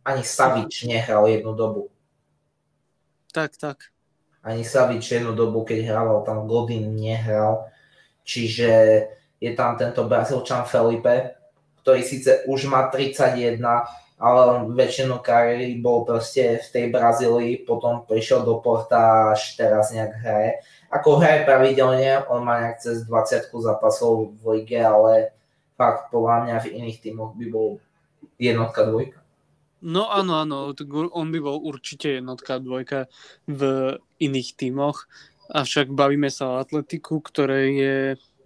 [SPEAKER 1] Ani Savič nehral jednu dobu.
[SPEAKER 2] Tak, tak.
[SPEAKER 1] Ani Savič jednu dobu, keď hrával tam Godin, nehral. Čiže je tam tento Brazílčan Felipe, ktorý síce už má 31, ale on väčšinu kariéry bol proste v tej Brazílii, potom prišiel do Porta až teraz nejak hraje. Ako hraje pravidelne, on má nejak cez 20 zápasov v lige, ale fakt podľa mňa v iných tímoch by bol jednotka, dvojka.
[SPEAKER 2] No áno, áno, on by bol určite jednotka, dvojka v iných tímoch, avšak bavíme sa o atletiku, ktoré je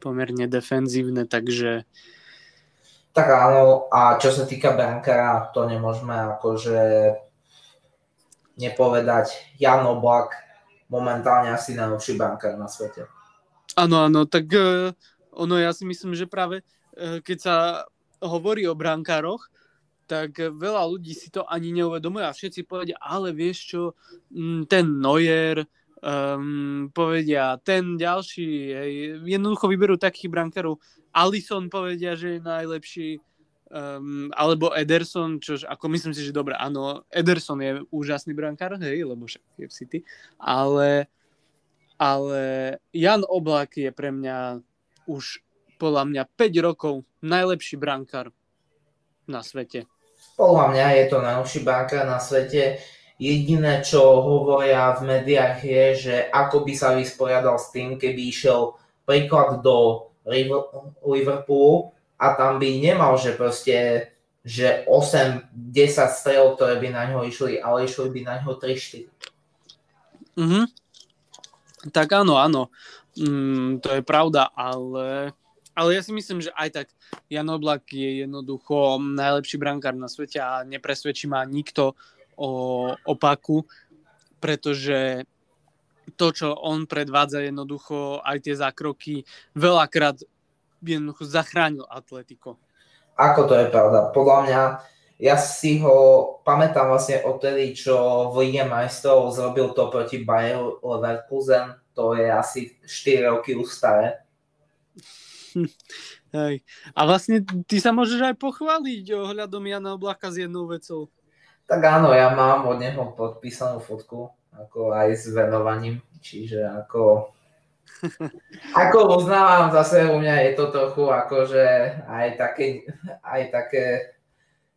[SPEAKER 2] pomerne defenzívne, takže
[SPEAKER 1] tak áno, a čo sa týka brankára, to nemôžeme akože nepovedať. Jan Oblak, momentálne asi najlepší brankár na svete.
[SPEAKER 2] Áno, áno, tak uh, ono ja si myslím, že práve uh, keď sa hovorí o brankároch, tak veľa ľudí si to ani neuvedomuje a všetci povedia, ale vieš čo, ten Neuer, um, povedia, ten ďalší, hej, jednoducho vyberú takých brankárov, Alison povedia, že je najlepší, um, alebo Ederson, čo ako myslím si, že dobre, áno, Ederson je úžasný brankár, hej, lebo však je v City, ale, ale Jan Oblak je pre mňa už podľa mňa 5 rokov najlepší brankár na svete.
[SPEAKER 1] Podľa mňa je to najlepší brankár na svete. Jediné, čo hovoria v médiách je, že ako by sa vysporiadal s tým, keby išiel príklad do Liverpoolu a tam by nemal, že proste že 8-10 strelov, ktoré by na ňo išli, ale išli by na ňo 3-4.
[SPEAKER 2] Mhm. Tak áno, áno. Mm, to je pravda, ale, ale ja si myslím, že aj tak Jan Oblak je jednoducho najlepší brankár na svete a nepresvedčí ma nikto o opaku, pretože to, čo on predvádza jednoducho, aj tie zákroky, veľakrát jednoducho zachránil Atletico.
[SPEAKER 1] Ako to je pravda? Podľa mňa, ja si ho pamätám vlastne odtedy, čo v Lige majstrov zrobil to proti Bayer Leverkusen, to je asi 4 roky už staré
[SPEAKER 2] Hej. A vlastne ty sa môžeš aj pochváliť ohľadom Jana Oblaka s jednou vecou.
[SPEAKER 1] Tak áno, ja mám od neho podpísanú fotku, ako aj s venovaním, čiže ako ako uznávam, zase u mňa je to trochu akože aj také, aj také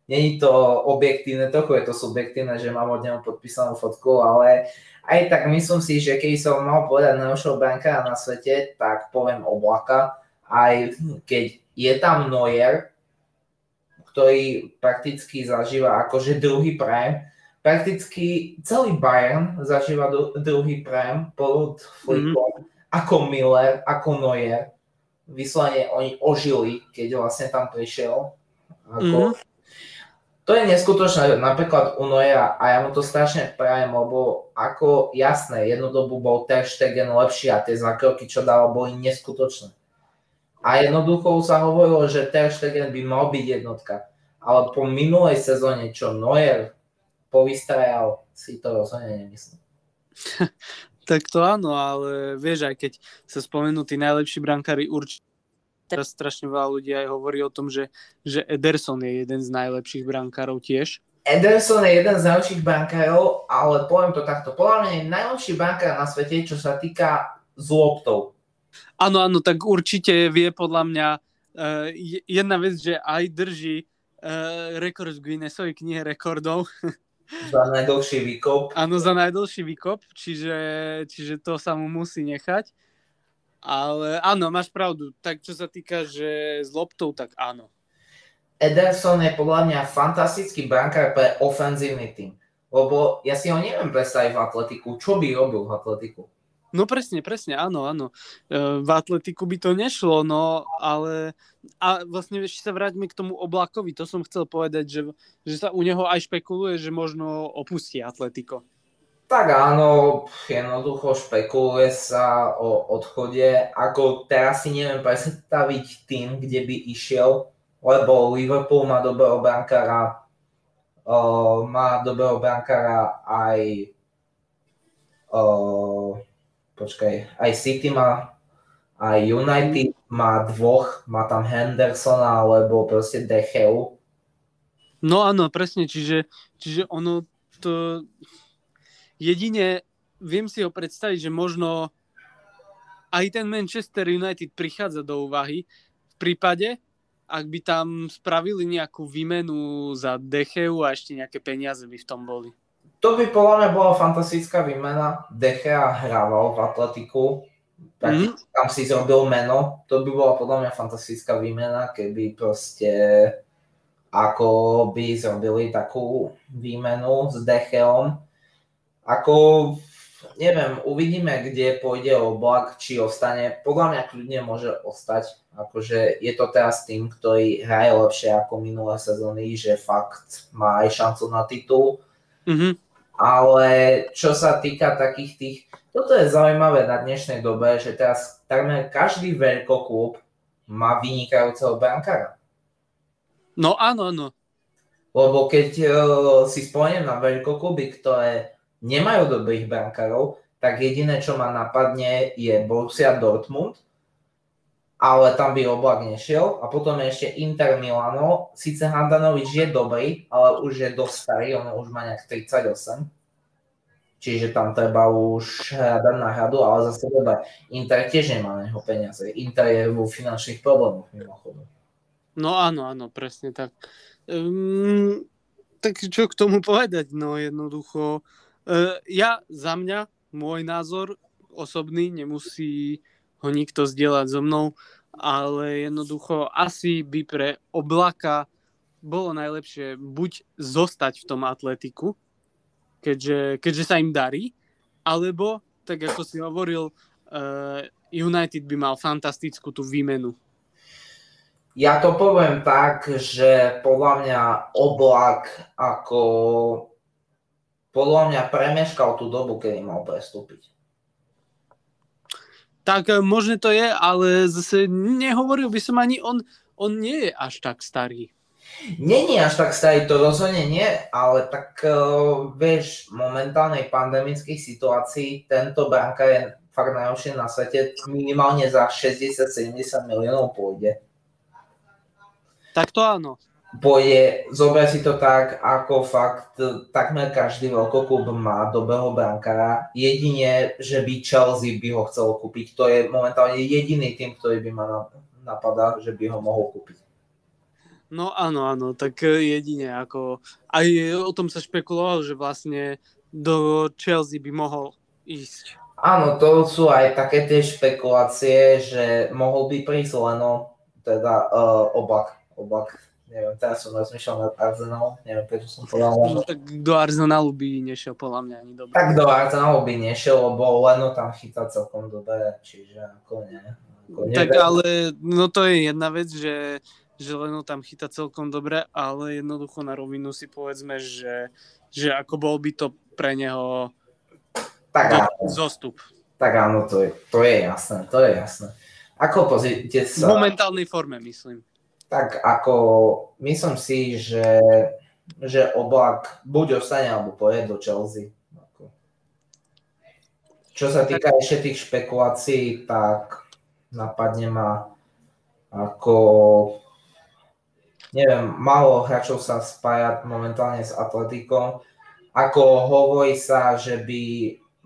[SPEAKER 1] není to objektívne, trochu je to subjektívne, že mám od neho podpísanú fotku, ale aj tak myslím si, že keď som mal povedať najlepšieho brankára na svete, tak poviem Oblaka, aj keď je tam Neuer, ktorý prakticky zažíva akože druhý prime, prakticky celý Bayern zažíva druhý prime pod Flickom, mm-hmm. ako Miller, ako Neuer. Vyslovene oni ožili, keď vlastne tam prišiel. Ako, mm-hmm. To je neskutočné, napríklad u Neuera a ja mu to strašne prajem, lebo ako jasné, jednu dobu bol Ter Stegen lepší a tie zákroky, čo dával, boli neskutočné. A jednoducho sa hovorilo, že Ter Stegen by mal byť jednotka. Ale po minulej sezóne, čo Neuer povystrajal, si to rozhodne nemyslím.
[SPEAKER 2] tak to áno, ale vieš, aj keď sa spomenú tí najlepší brankári, určite teraz strašne veľa ľudí aj hovorí o tom, že, že Ederson je jeden z najlepších brankárov tiež.
[SPEAKER 1] Ederson je jeden z najlepších brankárov, ale poviem to takto. Podľa mňa je najlepší brankár na svete, čo sa týka z loptov.
[SPEAKER 2] Áno, áno, tak určite vie podľa mňa uh, jedna vec, že aj drží uh, rekord v Guinnessovej knihe rekordov.
[SPEAKER 1] Za najdlhší výkop.
[SPEAKER 2] Áno, za najdlhší výkop, čiže, čiže to sa mu musí nechať. Ale áno, máš pravdu. Tak čo sa týka, že s loptou, tak áno.
[SPEAKER 1] Ederson je podľa mňa fantastický brankár pre ofenzívny tým. Lebo ja si ho neviem predstaviť v atletiku. Čo by robil v atletiku?
[SPEAKER 2] No presne, presne, áno, áno. E, v atletiku by to nešlo, no ale a vlastne ešte sa vráťme k tomu oblakovi, to som chcel povedať, že, že sa u neho aj špekuluje, že možno opustí atletiko.
[SPEAKER 1] Tak áno, jednoducho špekuluje sa o odchode, ako teraz si neviem predstaviť tým, kde by išiel, lebo Liverpool má dobrého brankára, má dobrého brankára aj počkaj, aj City má, aj United má dvoch, má tam Hendersona alebo proste Decheu.
[SPEAKER 2] No áno, presne, čiže, čiže ono to jedine viem si ho predstaviť, že možno aj ten Manchester United prichádza do úvahy v prípade, ak by tam spravili nejakú výmenu za Decheu a ešte nejaké peniaze by v tom boli.
[SPEAKER 1] To by podľa mňa bola fantastická výmena. Dechea hrával v Atletiku, tak mm. tam si zrobil meno. To by bola podľa mňa fantastická výmena, keby proste ako by zrobili takú výmenu s Decheom. Ako, neviem, uvidíme, kde pôjde o Black, či ostane. Podľa mňa kľudne môže ostať. Akože je to teraz tým, ktorý hraje lepšie ako minulé sezóny, že fakt má aj šancu na titul. Mm-hmm. Ale čo sa týka takých tých, toto je zaujímavé na dnešnej dobe, že teraz takmer každý veľkoklub má vynikajúceho brankára.
[SPEAKER 2] No áno, áno.
[SPEAKER 1] Lebo keď uh, si spomeniem na veľkokluby, ktoré nemajú dobrých brankárov, tak jediné, čo ma napadne, je Borussia Dortmund, ale tam by oblak nešiel. A potom je ešte Inter Milano. Sice Handanovič je dobrý, ale už je dosť starý, on už má nejak 38. Čiže tam treba už hľadať náhradu, ale zase teda Inter tiež nemá neho peniaze. Inter je vo finančných problémoch mimochodom.
[SPEAKER 2] No áno, áno, presne tak. Um, tak čo k tomu povedať? No jednoducho, uh, ja za mňa, môj názor osobný, nemusí ho nikto zdieľať so mnou, ale jednoducho asi by pre Oblaka bolo najlepšie buď zostať v tom atletiku, keďže, keďže sa im darí, alebo, tak ako si hovoril, uh, United by mal fantastickú tú výmenu.
[SPEAKER 1] Ja to poviem tak, že podľa mňa oblak ako podľa mňa premeškal tú dobu, kedy mal prestúpiť.
[SPEAKER 2] Tak e, možno to je, ale zase nehovoril by som ani on, on nie je až tak starý.
[SPEAKER 1] Není až tak starý, to rozhodne nie, ale tak uh, vieš, v momentálnej pandemickej situácii tento branka je fakt najlepšie na svete, minimálne za 60-70 miliónov pôjde.
[SPEAKER 2] Tak to áno.
[SPEAKER 1] Pôjde, zober si to tak, ako fakt takmer každý veľkoklub má dobrého brankára. Jedine, že by Chelsea by ho chcel kúpiť. To je momentálne jediný tým, ktorý by ma napadá, že by ho mohol kúpiť.
[SPEAKER 2] No áno, áno, tak jedine ako... Aj o tom sa špekulovalo, že vlastne do Chelsea by mohol ísť.
[SPEAKER 1] Áno, to sú aj také tie špekulácie, že mohol by prísť Leno, teda uh, oblak, oblak. Neviem, teraz som rozmýšľal nad Arsenal, neviem, prečo som povedal
[SPEAKER 2] No tak do Arsenalu by nešiel podľa mňa ani dobre.
[SPEAKER 1] Tak do Arsenalu by nešiel, lebo Leno tam chytá celkom dobre, čiže ako nie. Ako
[SPEAKER 2] tak ale, no to je jedna vec, že že Leno tam chytá celkom dobre, ale jednoducho na rovinu si povedzme, že, že ako bol by to pre neho
[SPEAKER 1] tak
[SPEAKER 2] do, zostup.
[SPEAKER 1] Tak áno, to je, to je jasné, to je jasné. Ako pozrite sa...
[SPEAKER 2] V momentálnej forme, myslím.
[SPEAKER 1] Tak ako, myslím si, že, že Oblak buď ostane, alebo pojede do Chelsea. Čo sa týka ešte tých špekulácií, tak napadne ma ako neviem, málo hráčov sa spája momentálne s Atletikom. Ako hovorí sa, že by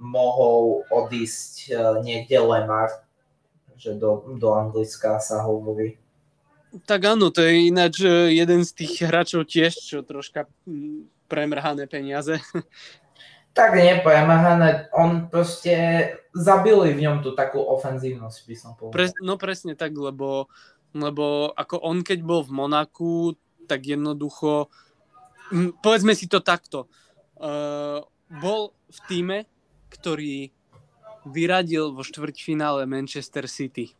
[SPEAKER 1] mohol odísť e, niekde Lemar, že do, do Anglicka sa hovorí.
[SPEAKER 2] Tak áno, to je ináč e, jeden z tých hráčov tiež, čo troška premrhané peniaze.
[SPEAKER 1] Tak nie premrhané, on proste zabili v ňom tú takú ofenzívnosť, by som povedal.
[SPEAKER 2] Pre, no presne tak, lebo lebo ako on keď bol v Monaku, tak jednoducho, povedzme si to takto, uh, bol v týme, ktorý vyradil vo štvrťfinále Manchester City.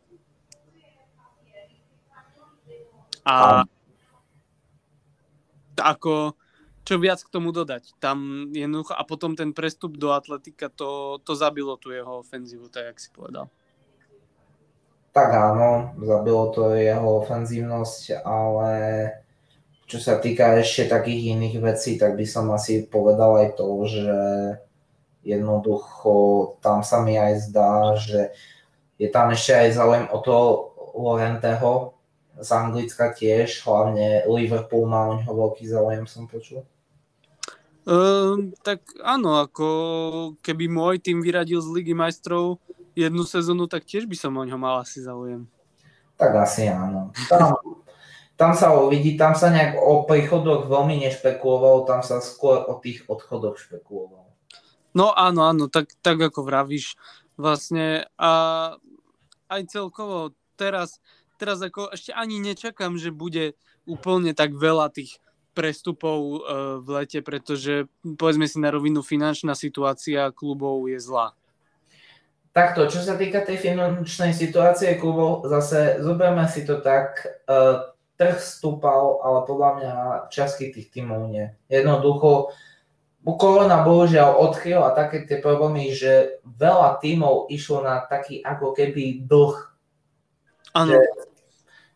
[SPEAKER 2] A ako, čo viac k tomu dodať? Tam jednoducho, a potom ten prestup do Atletika, to, to zabilo tu jeho ofenzívu, tak jak si povedal.
[SPEAKER 1] Tak áno, zabilo to jeho ofenzívnosť, ale čo sa týka ešte takých iných vecí, tak by som asi povedal aj to, že jednoducho tam sa mi aj zdá, že je tam ešte aj záujem o to Lorenteho z Anglicka tiež, hlavne Liverpool má o neho veľký záujem, som počul.
[SPEAKER 2] Uh, tak áno, ako keby môj tým vyradil z Ligy majstrov, jednu sezónu, tak tiež by som o ňo mal asi záujem.
[SPEAKER 1] Tak asi áno. Tam, tam sa uvidí, tam sa nejak o príchodoch veľmi nešpekulovalo, tam sa skôr o tých odchodoch špekulovalo.
[SPEAKER 2] No áno, áno, tak, tak ako vravíš vlastne a aj celkovo teraz, teraz ako ešte ani nečakám, že bude úplne tak veľa tých prestupov uh, v lete, pretože povedzme si na rovinu finančná situácia klubov je zlá.
[SPEAKER 1] Takto, čo sa týka tej finančnej situácie klubov, zase zoberme si to tak, uh, trh stúpal, ale podľa mňa časky tých tímov nie. Jednoducho, korona bohužiaľ odkryla také tie problémy, že veľa tímov išlo na taký ako keby dlh.
[SPEAKER 2] Ano.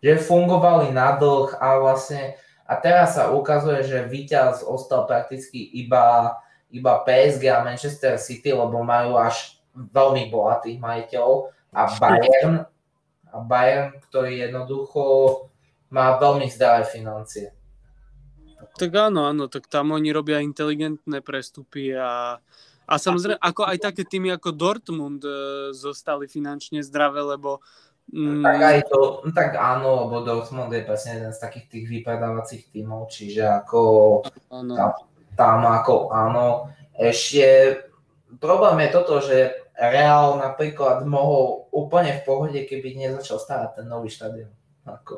[SPEAKER 1] Že, fungovali na dlh a vlastne a teraz sa ukazuje, že víťaz ostal prakticky iba, iba PSG a Manchester City, lebo majú až veľmi bohatých majiteľov a Bayern, a Bayern, ktorý jednoducho má veľmi zdravé financie.
[SPEAKER 2] Tak áno, áno, tak tam oni robia inteligentné prestupy a, a samozrejme, ako aj také týmy ako Dortmund e, zostali finančne zdravé, lebo
[SPEAKER 1] mm, tak aj to, tak áno, lebo Dortmund je presne jeden z takých tých vypredávacích tímov, čiže ako áno. Tam, tam ako áno, ešte problém je toto, že Real napríklad mohol úplne v pohode, keby nezačal stávať ten nový štadión. Ako.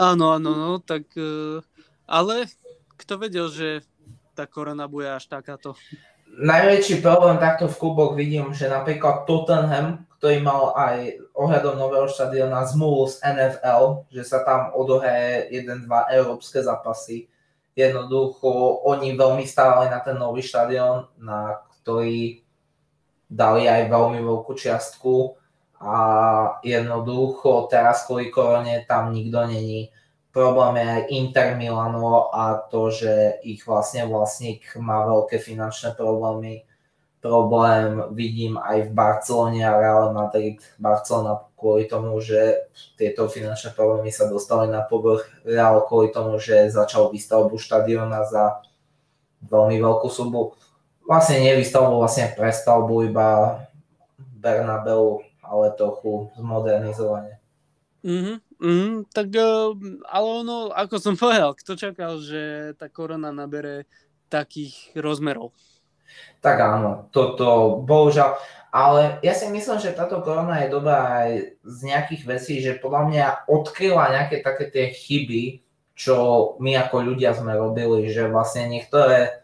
[SPEAKER 2] Áno, áno, no, tak uh, ale kto vedel, že tá korona bude až takáto?
[SPEAKER 1] Najväčší problém takto v kluboch vidím, že napríklad Tottenham, ktorý mal aj ohľadom nového štadiona zmluvu z NFL, že sa tam odohraje 1-2 európske zápasy. Jednoducho oni veľmi stávali na ten nový štadión, na ktorý dali aj veľmi veľkú čiastku a jednoducho teraz kvôli korone tam nikto není. Problém je aj Inter Milano a to, že ich vlastne vlastník má veľké finančné problémy problém vidím aj v Barcelone a Real Madrid. Barcelona kvôli tomu, že tieto finančné problémy sa dostali na povrch. Real kvôli tomu, že začal výstavbu štadiona za veľmi veľkú subu. Vlastne nevýstavbu, vlastne prestavbu iba Bernabeu, ale trochu zmodernizovanie.
[SPEAKER 2] Mm-hmm, mm, tak ale ono, ako som povedal, kto čakal, že tá korona nabere takých rozmerov?
[SPEAKER 1] Tak áno, toto bohužiaľ. Ale ja si myslím, že táto korona je dobrá aj z nejakých vecí, že podľa mňa odkryla nejaké také tie chyby, čo my ako ľudia sme robili, že vlastne niektoré,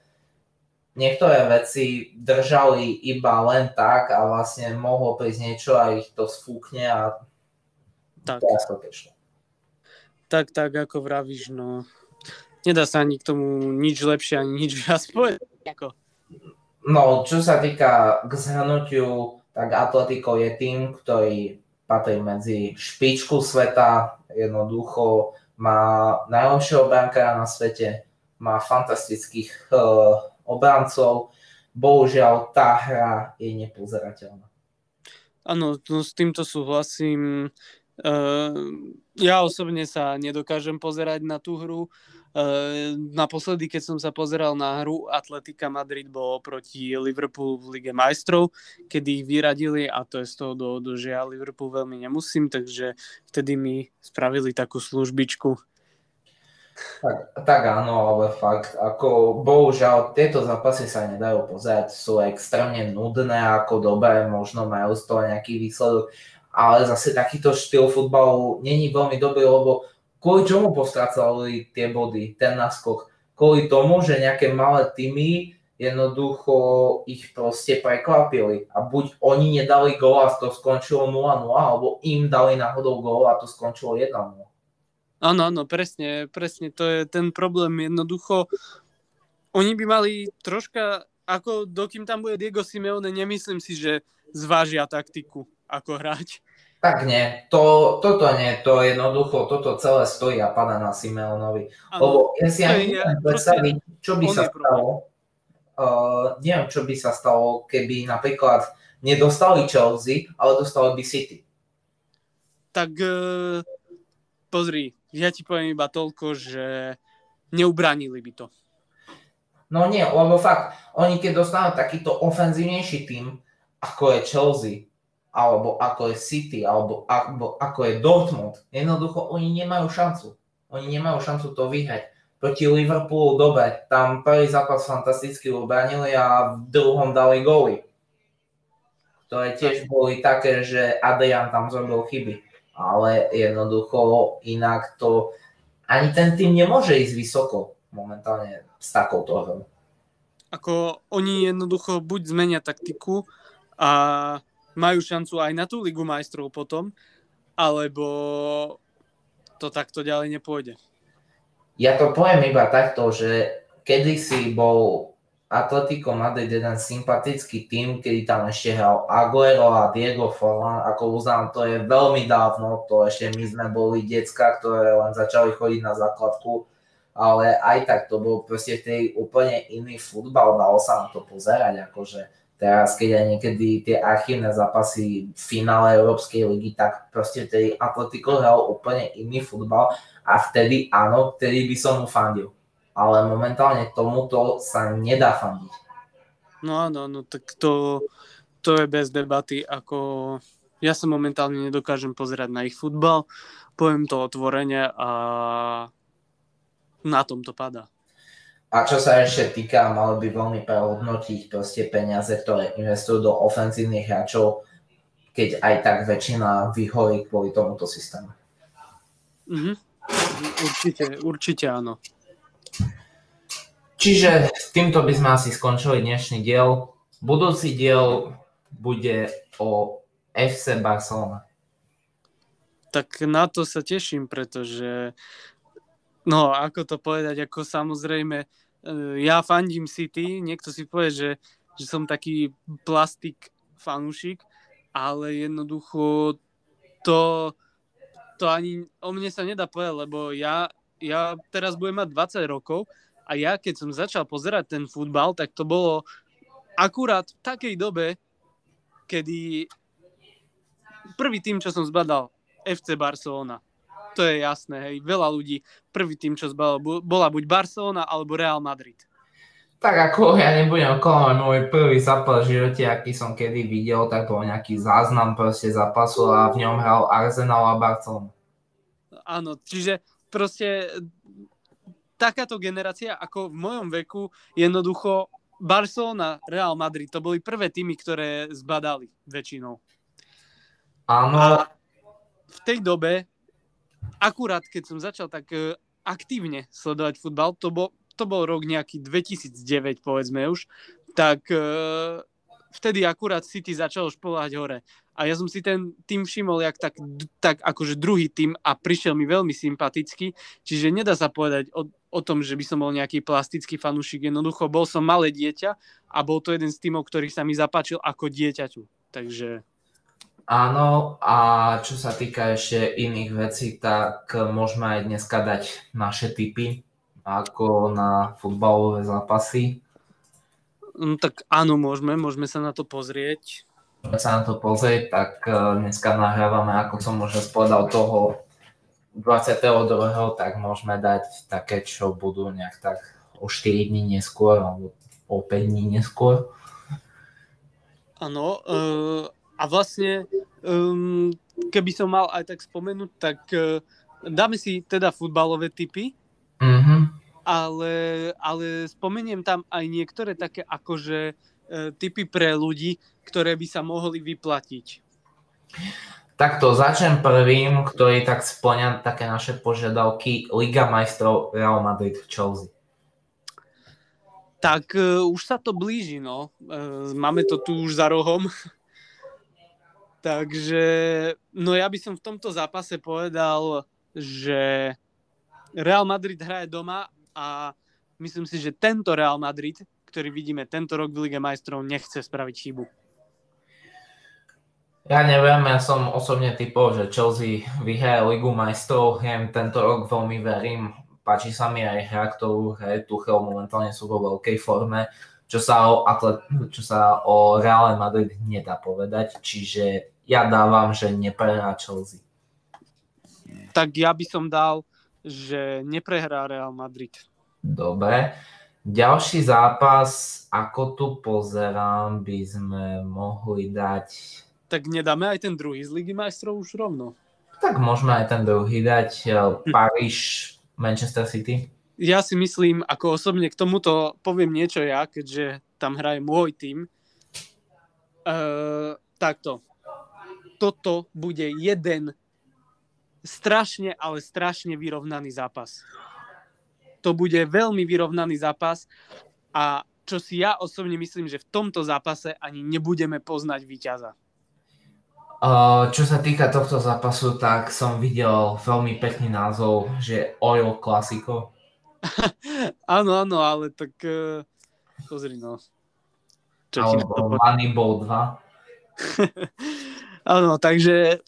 [SPEAKER 1] niektoré veci držali iba len tak a vlastne mohlo prísť niečo a ich to sfúkne a
[SPEAKER 2] tak. to Tak, tak, ako vravíš, no nedá sa ani k tomu nič lepšie, ani nič viac povedať.
[SPEAKER 1] No, čo sa týka k zhrnutiu, tak Atletico je tým, ktorý patrí medzi špičku sveta, jednoducho má najlepšieho brankára na svete, má fantastických uh, obrancov, bohužiaľ tá hra je nepozerateľná.
[SPEAKER 2] Áno, no, s týmto súhlasím. Uh, ja osobne sa nedokážem pozerať na tú hru. Ehm, naposledy, keď som sa pozeral na hru Atletika Madrid bol proti Liverpoolu v Lige majstrov, kedy ich vyradili a to je z toho dôvodu, že ja Liverpool veľmi nemusím, takže vtedy mi spravili takú službičku.
[SPEAKER 1] Tak, tak áno, ale fakt, ako bohužiaľ tieto zápasy sa nedajú pozerať, sú extrémne nudné, ako dobré, možno majú z toho nejaký výsledok, ale zase takýto štýl futbalu není veľmi dobrý, lebo kvôli čomu postrácali tie body, ten náskok? Kvôli tomu, že nejaké malé týmy jednoducho ich proste prekvapili. A buď oni nedali gól a to skončilo 0-0, alebo im dali náhodou gól a to skončilo 1-0.
[SPEAKER 2] Áno, áno, presne, presne, to je ten problém. Jednoducho, oni by mali troška, ako dokým tam bude Diego Simeone, nemyslím si, že zvážia taktiku ako hráč.
[SPEAKER 1] Tak nie, to, toto nie, to jednoducho, toto celé stojí a pada na Simeonovi. Ano, Lebo ja si ani neviem predstaviť, čo by sa stalo, uh, neviem, čo by sa stalo, keby napríklad nedostali Chelsea, ale dostali by City.
[SPEAKER 2] Tak uh, pozri, ja ti poviem iba toľko, že neubránili by to.
[SPEAKER 1] No nie, lebo fakt, oni keď dostanú takýto ofenzívnejší tým, ako je Chelsea, alebo ako je City, alebo, alebo ako je Dortmund, jednoducho oni nemajú šancu. Oni nemajú šancu to vyhrať. Proti Liverpoolu dobre, tam prvý zápas fantasticky obranili a v druhom dali góly. Ktoré tiež boli také, že Adrian tam zrobil chyby. Ale jednoducho inak to ani ten tým nemôže ísť vysoko momentálne s takouto hrou.
[SPEAKER 2] Ako oni jednoducho buď zmenia taktiku a majú šancu aj na tú Ligu majstrov potom, alebo to takto ďalej nepôjde.
[SPEAKER 1] Ja to poviem iba takto, že kedysi bol Atletico Madrid jeden sympatický tým, kedy tam ešte hral Aguero a Diego Forlan, ako uznám, to je veľmi dávno, to ešte my sme boli decka, ktoré len začali chodiť na základku, ale aj tak to bol proste tej úplne iný futbal, dalo sa na to pozerať, akože Teraz, keď aj niekedy tie archívne zápasy v finále Európskej ligy, tak proste vtedy Atletico hral úplne iný futbal a vtedy áno, vtedy by som mu fandil. Ale momentálne tomuto sa nedá fandiť.
[SPEAKER 2] No áno, no tak to, to je bez debaty, ako ja sa momentálne nedokážem pozerať na ich futbal, poviem to otvorene a na tom to padá.
[SPEAKER 1] A čo sa ešte týka, malo by veľmi prehodnotiť proste peniaze, ktoré investujú do ofenzívnych hráčov, keď aj tak väčšina vyhorí kvôli tomuto systému.
[SPEAKER 2] Mm-hmm. Určite, určite áno.
[SPEAKER 1] Čiže týmto by sme asi skončili dnešný diel. Budúci diel bude o FC Barcelona.
[SPEAKER 2] Tak na to sa teším, pretože no, ako to povedať, ako samozrejme ja fandím City, niekto si povie, že, že som taký plastik fanúšik, ale jednoducho to, to ani o mne sa nedá povedať, lebo ja, ja teraz budem mať 20 rokov a ja keď som začal pozerať ten futbal, tak to bolo akurát v takej dobe, kedy prvý tým, čo som zbadal, FC Barcelona. To je jasné, hej. Veľa ľudí, prvý tým, čo zbadal, bola buď Barcelona alebo Real Madrid.
[SPEAKER 1] Tak ako ja nebudem oklamať môj prvý zápas v živote, aký som kedy videl, tak bol nejaký záznam proste zápasu a v ňom hral Arsenal a Barcelona.
[SPEAKER 2] Áno, čiže proste takáto generácia ako v mojom veku jednoducho Barcelona, Real Madrid, to boli prvé týmy, ktoré zbadali väčšinou.
[SPEAKER 1] Áno.
[SPEAKER 2] A v tej dobe, akurát keď som začal tak e, aktívne sledovať futbal, to bol, to bol rok nejaký 2009, povedzme už, tak uh, vtedy akurát City začal špolovať hore. A ja som si ten tým všimol, jak tak, tak akože druhý tým a prišiel mi veľmi sympaticky, čiže nedá sa povedať o, o tom, že by som bol nejaký plastický fanúšik. Jednoducho bol som malé dieťa a bol to jeden z týmov, ktorý sa mi zapáčil ako dieťaťu. Takže...
[SPEAKER 1] Áno, a čo sa týka ešte iných vecí, tak môžeme aj dneska dať naše tipy ako na futbalové zápasy.
[SPEAKER 2] No, tak áno, môžeme, môžeme sa na to pozrieť.
[SPEAKER 1] Môžeme sa na to pozrieť, tak uh, dneska nahrávame, ako som už povedal, toho 22. tak môžeme dať také, čo budú nejak tak o 4 dní neskôr, alebo o 5 dní neskôr.
[SPEAKER 2] Áno, uh, a vlastne, um, keby som mal aj tak spomenúť, tak uh, dáme si teda futbalové typy.
[SPEAKER 1] Mm-hmm
[SPEAKER 2] ale, ale spomeniem tam aj niektoré také akože e, typy pre ľudí, ktoré by sa mohli vyplatiť.
[SPEAKER 1] Takto začnem prvým, ktorý tak splňa také naše požiadavky. Liga majstrov Real Madrid Chelsea.
[SPEAKER 2] Tak uh, už sa to blíži, no. Uh, máme to tu už za rohom. Takže, no ja by som v tomto zápase povedal, že Real Madrid hraje doma a myslím si, že tento Real Madrid, ktorý vidíme tento rok v Lige majstrov, nechce spraviť chybu.
[SPEAKER 1] Ja neviem, ja som osobne typol, že Chelsea vyhraje Ligu majstrov, ja im tento rok veľmi verím, páči sa mi aj hra, ktorú hraje Tuchel, momentálne sú vo veľkej forme, čo sa o, atlet, čo sa o Real Madrid nedá povedať, čiže ja dávam, že neprehrá Chelsea.
[SPEAKER 2] Tak ja by som dal že neprehrá Real Madrid.
[SPEAKER 1] Dobre. Ďalší zápas, ako tu pozerám, by sme mohli dať...
[SPEAKER 2] Tak nedáme aj ten druhý z Ligy majstrov už rovno.
[SPEAKER 1] Tak môžeme aj ten druhý dať. Eh, Paríž, Manchester City.
[SPEAKER 2] Ja si myslím, ako osobne k tomuto poviem niečo ja, keďže tam hraje môj tým. Uh, takto. Toto bude jeden strašne, ale strašne vyrovnaný zápas. To bude veľmi vyrovnaný zápas a čo si ja osobne myslím, že v tomto zápase ani nebudeme poznať víťaza.
[SPEAKER 1] Uh, čo sa týka tohto zápasu, tak som videl veľmi pekný názov, že Oil Classico.
[SPEAKER 2] áno, áno, ale tak uh, pozri no.
[SPEAKER 1] Čo Alebo Moneyball 2.
[SPEAKER 2] áno, takže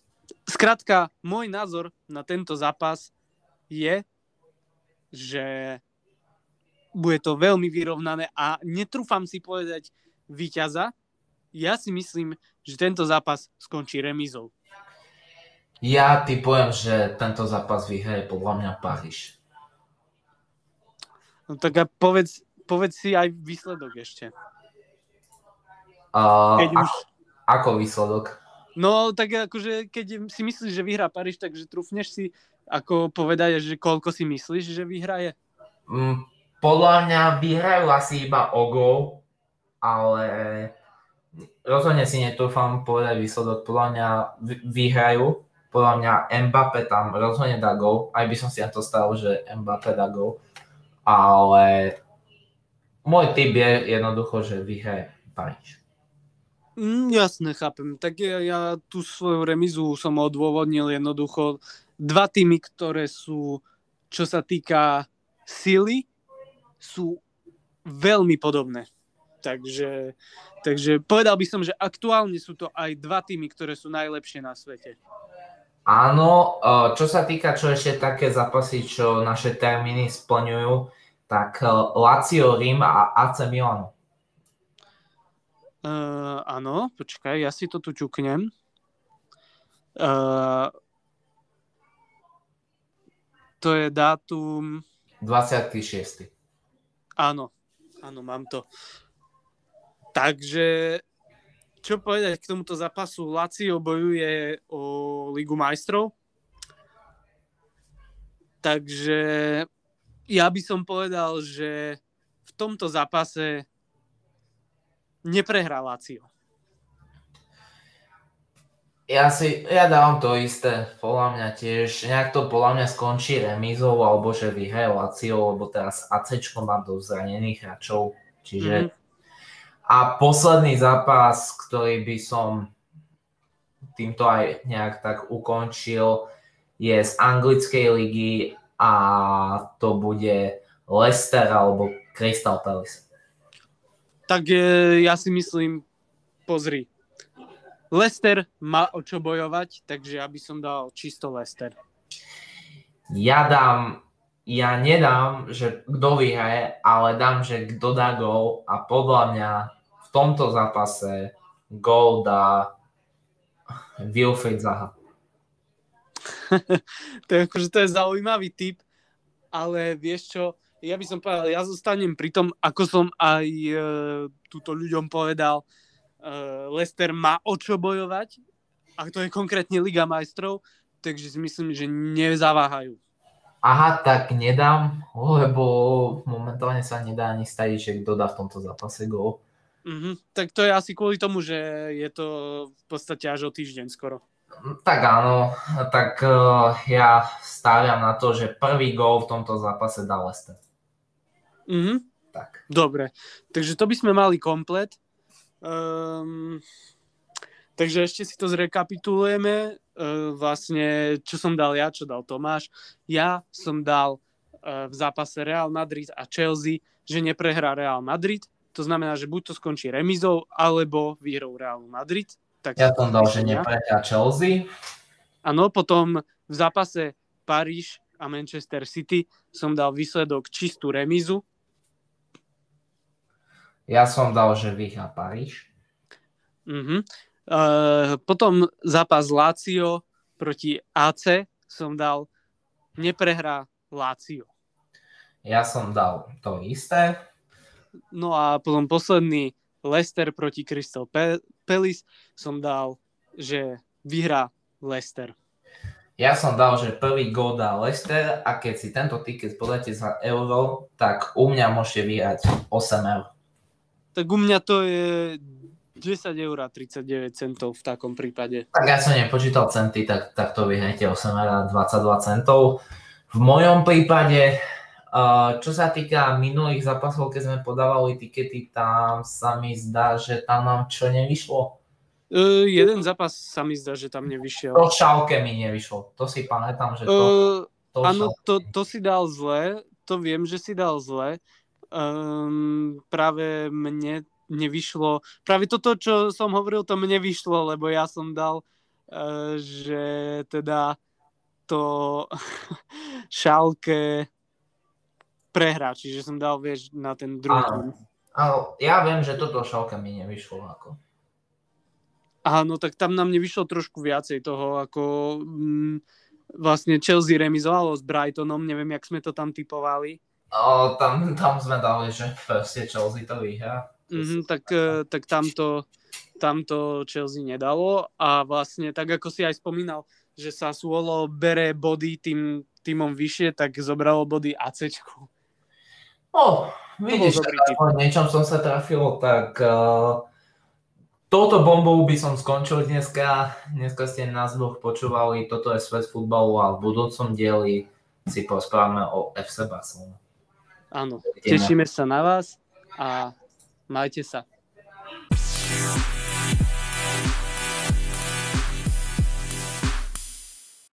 [SPEAKER 2] Skrátka, môj názor na tento zápas je, že bude to veľmi vyrovnané a netrúfam si povedať víťaza. Ja si myslím, že tento zápas skončí remizou.
[SPEAKER 1] Ja typujem, že tento zápas vyhraje podľa mňa Paríž.
[SPEAKER 2] No tak a povedz, povedz si aj výsledok ešte.
[SPEAKER 1] Uh, už... ako, ako výsledok?
[SPEAKER 2] No tak akože keď si myslíš, že vyhrá Paríž, takže trúfneš si ako povedať, že koľko si myslíš, že vyhraje?
[SPEAKER 1] Mm, podľa mňa vyhrajú asi iba o gol, ale rozhodne si netrúfam povedať výsledok. Podľa mňa vyhrajú, podľa mňa Mbappé tam rozhodne dá gol, aj by som si na to stal, že Mbappé dá gol, ale môj typ je jednoducho, že vyhraje Paríž.
[SPEAKER 2] Mm, jasne, chápem. Tak ja, ja tú svoju remizu som odôvodnil jednoducho. Dva týmy, ktoré sú, čo sa týka sily, sú veľmi podobné. Takže, takže povedal by som, že aktuálne sú to aj dva týmy, ktoré sú najlepšie na svete.
[SPEAKER 1] Áno, čo sa týka, čo ešte také zápasy, čo naše termíny splňujú, tak Lazio, Rím a AC Milano.
[SPEAKER 2] Uh, áno, počkaj, ja si to tu čuknem. Uh, to je dátum...
[SPEAKER 1] 26.
[SPEAKER 2] Áno, áno, mám to. Takže čo povedať k tomuto zápasu? Lazio bojuje o Ligu majstrov. Takže ja by som povedal, že v tomto zápase neprehrá Lazio.
[SPEAKER 1] Ja si, ja dávam to isté, podľa mňa tiež, nejak to podľa mňa skončí remízou, alebo že vyhraje Lazio, lebo teraz AC má dosť zranených hráčov, čiže mm-hmm. A posledný zápas, ktorý by som týmto aj nejak tak ukončil, je z anglickej ligy a to bude Leicester alebo Crystal Palace.
[SPEAKER 2] Tak e, ja si myslím, pozri, Leicester má o čo bojovať, takže ja by som dal čisto Leicester.
[SPEAKER 1] Ja dám, ja nedám, že kto vyhraje, ale dám, že kto dá gol a podľa mňa v tomto zápase gol dá Wilfried Zaha.
[SPEAKER 2] to, je, akože to je zaujímavý typ, ale vieš čo, ja by som povedal, ja zostanem pri tom, ako som aj e, túto ľuďom povedal, e, Lester má o čo bojovať, a to je konkrétne Liga majstrov, takže si myslím, že nezaváhajú.
[SPEAKER 1] Aha, tak nedám, lebo momentálne sa nedá ani staviť, že kto dá v tomto zápase gol.
[SPEAKER 2] Mm-hmm. Tak to je asi kvôli tomu, že je to v podstate až o týždeň skoro.
[SPEAKER 1] Tak áno, tak uh, ja stáviam na to, že prvý gól v tomto zápase dal Lester.
[SPEAKER 2] Mm-hmm. Tak. Dobre, takže to by sme mali komplet. Um, takže ešte si to zrekapitulujeme. Uh, vlastne, čo som dal ja, čo dal Tomáš. Ja som dal uh, v zápase Real Madrid a Chelsea, že neprehrá Real Madrid to znamená, že buď to skončí remizou, alebo výhrou Realu Madrid.
[SPEAKER 1] Tak ja som dal, že neprehrá Chelsea.
[SPEAKER 2] Áno, potom v zápase Paríž a Manchester City som dal výsledok čistú remizu.
[SPEAKER 1] Ja som dal, že vyhrá Paríž.
[SPEAKER 2] Uh-huh. Uh, potom zápas Lazio proti AC som dal neprehrá Lazio.
[SPEAKER 1] Ja som dal to isté.
[SPEAKER 2] No a potom posledný Leicester proti Crystal Palace som dal, že vyhrá Leicester.
[SPEAKER 1] Ja som dal, že prvý gól dá Leicester a keď si tento ticket podáte za euro, tak u mňa môžete vyhrať 8 eur.
[SPEAKER 2] Tak u mňa to je 10 eur 39 centov v takom prípade.
[SPEAKER 1] Tak ja som nepočítal centy, tak, tak to vyhrajte 8 eur 22 centov. V mojom prípade čo sa týka minulých zápasov, keď sme podávali tikety, tam sa mi zdá, že tam nám čo nevyšlo.
[SPEAKER 2] Uh, jeden zápas sa mi zdá, že tam nevyšiel.
[SPEAKER 1] To šálke mi nevyšlo. To si pamätám, že to... Uh,
[SPEAKER 2] to áno, to, to si dal zle. To viem, že si dal zle. Um, práve mne nevyšlo. Práve toto, čo som hovoril, to mne vyšlo, lebo ja som dal, uh, že teda to šálke prehrá, čiže som dal, vieš, na ten druhý. Áno,
[SPEAKER 1] áno ja viem, že toto šalka mi nevyšlo ako.
[SPEAKER 2] Áno, tak tam nám nevyšlo trošku viacej toho, ako mm, vlastne Chelsea remizovalo s Brightonom, neviem, jak sme to tam typovali.
[SPEAKER 1] O, tam, tam sme dali, že proste Chelsea to vyhrá.
[SPEAKER 2] Mm-hmm, tak, eh, tak tamto, tamto Chelsea nedalo a vlastne tak ako si aj spomínal, že sa Suolo bere body tým týmom vyššie, tak zobralo body ACčku.
[SPEAKER 1] No, vidíš, v niečom som sa trafil, tak uh, touto bombou by som skončil dneska. Dneska ste nás dvoch počúvali, toto je svet futbalu a v budúcom dieli si porozprávame o FC Barcelona.
[SPEAKER 2] Áno, tešíme sa na vás a majte sa.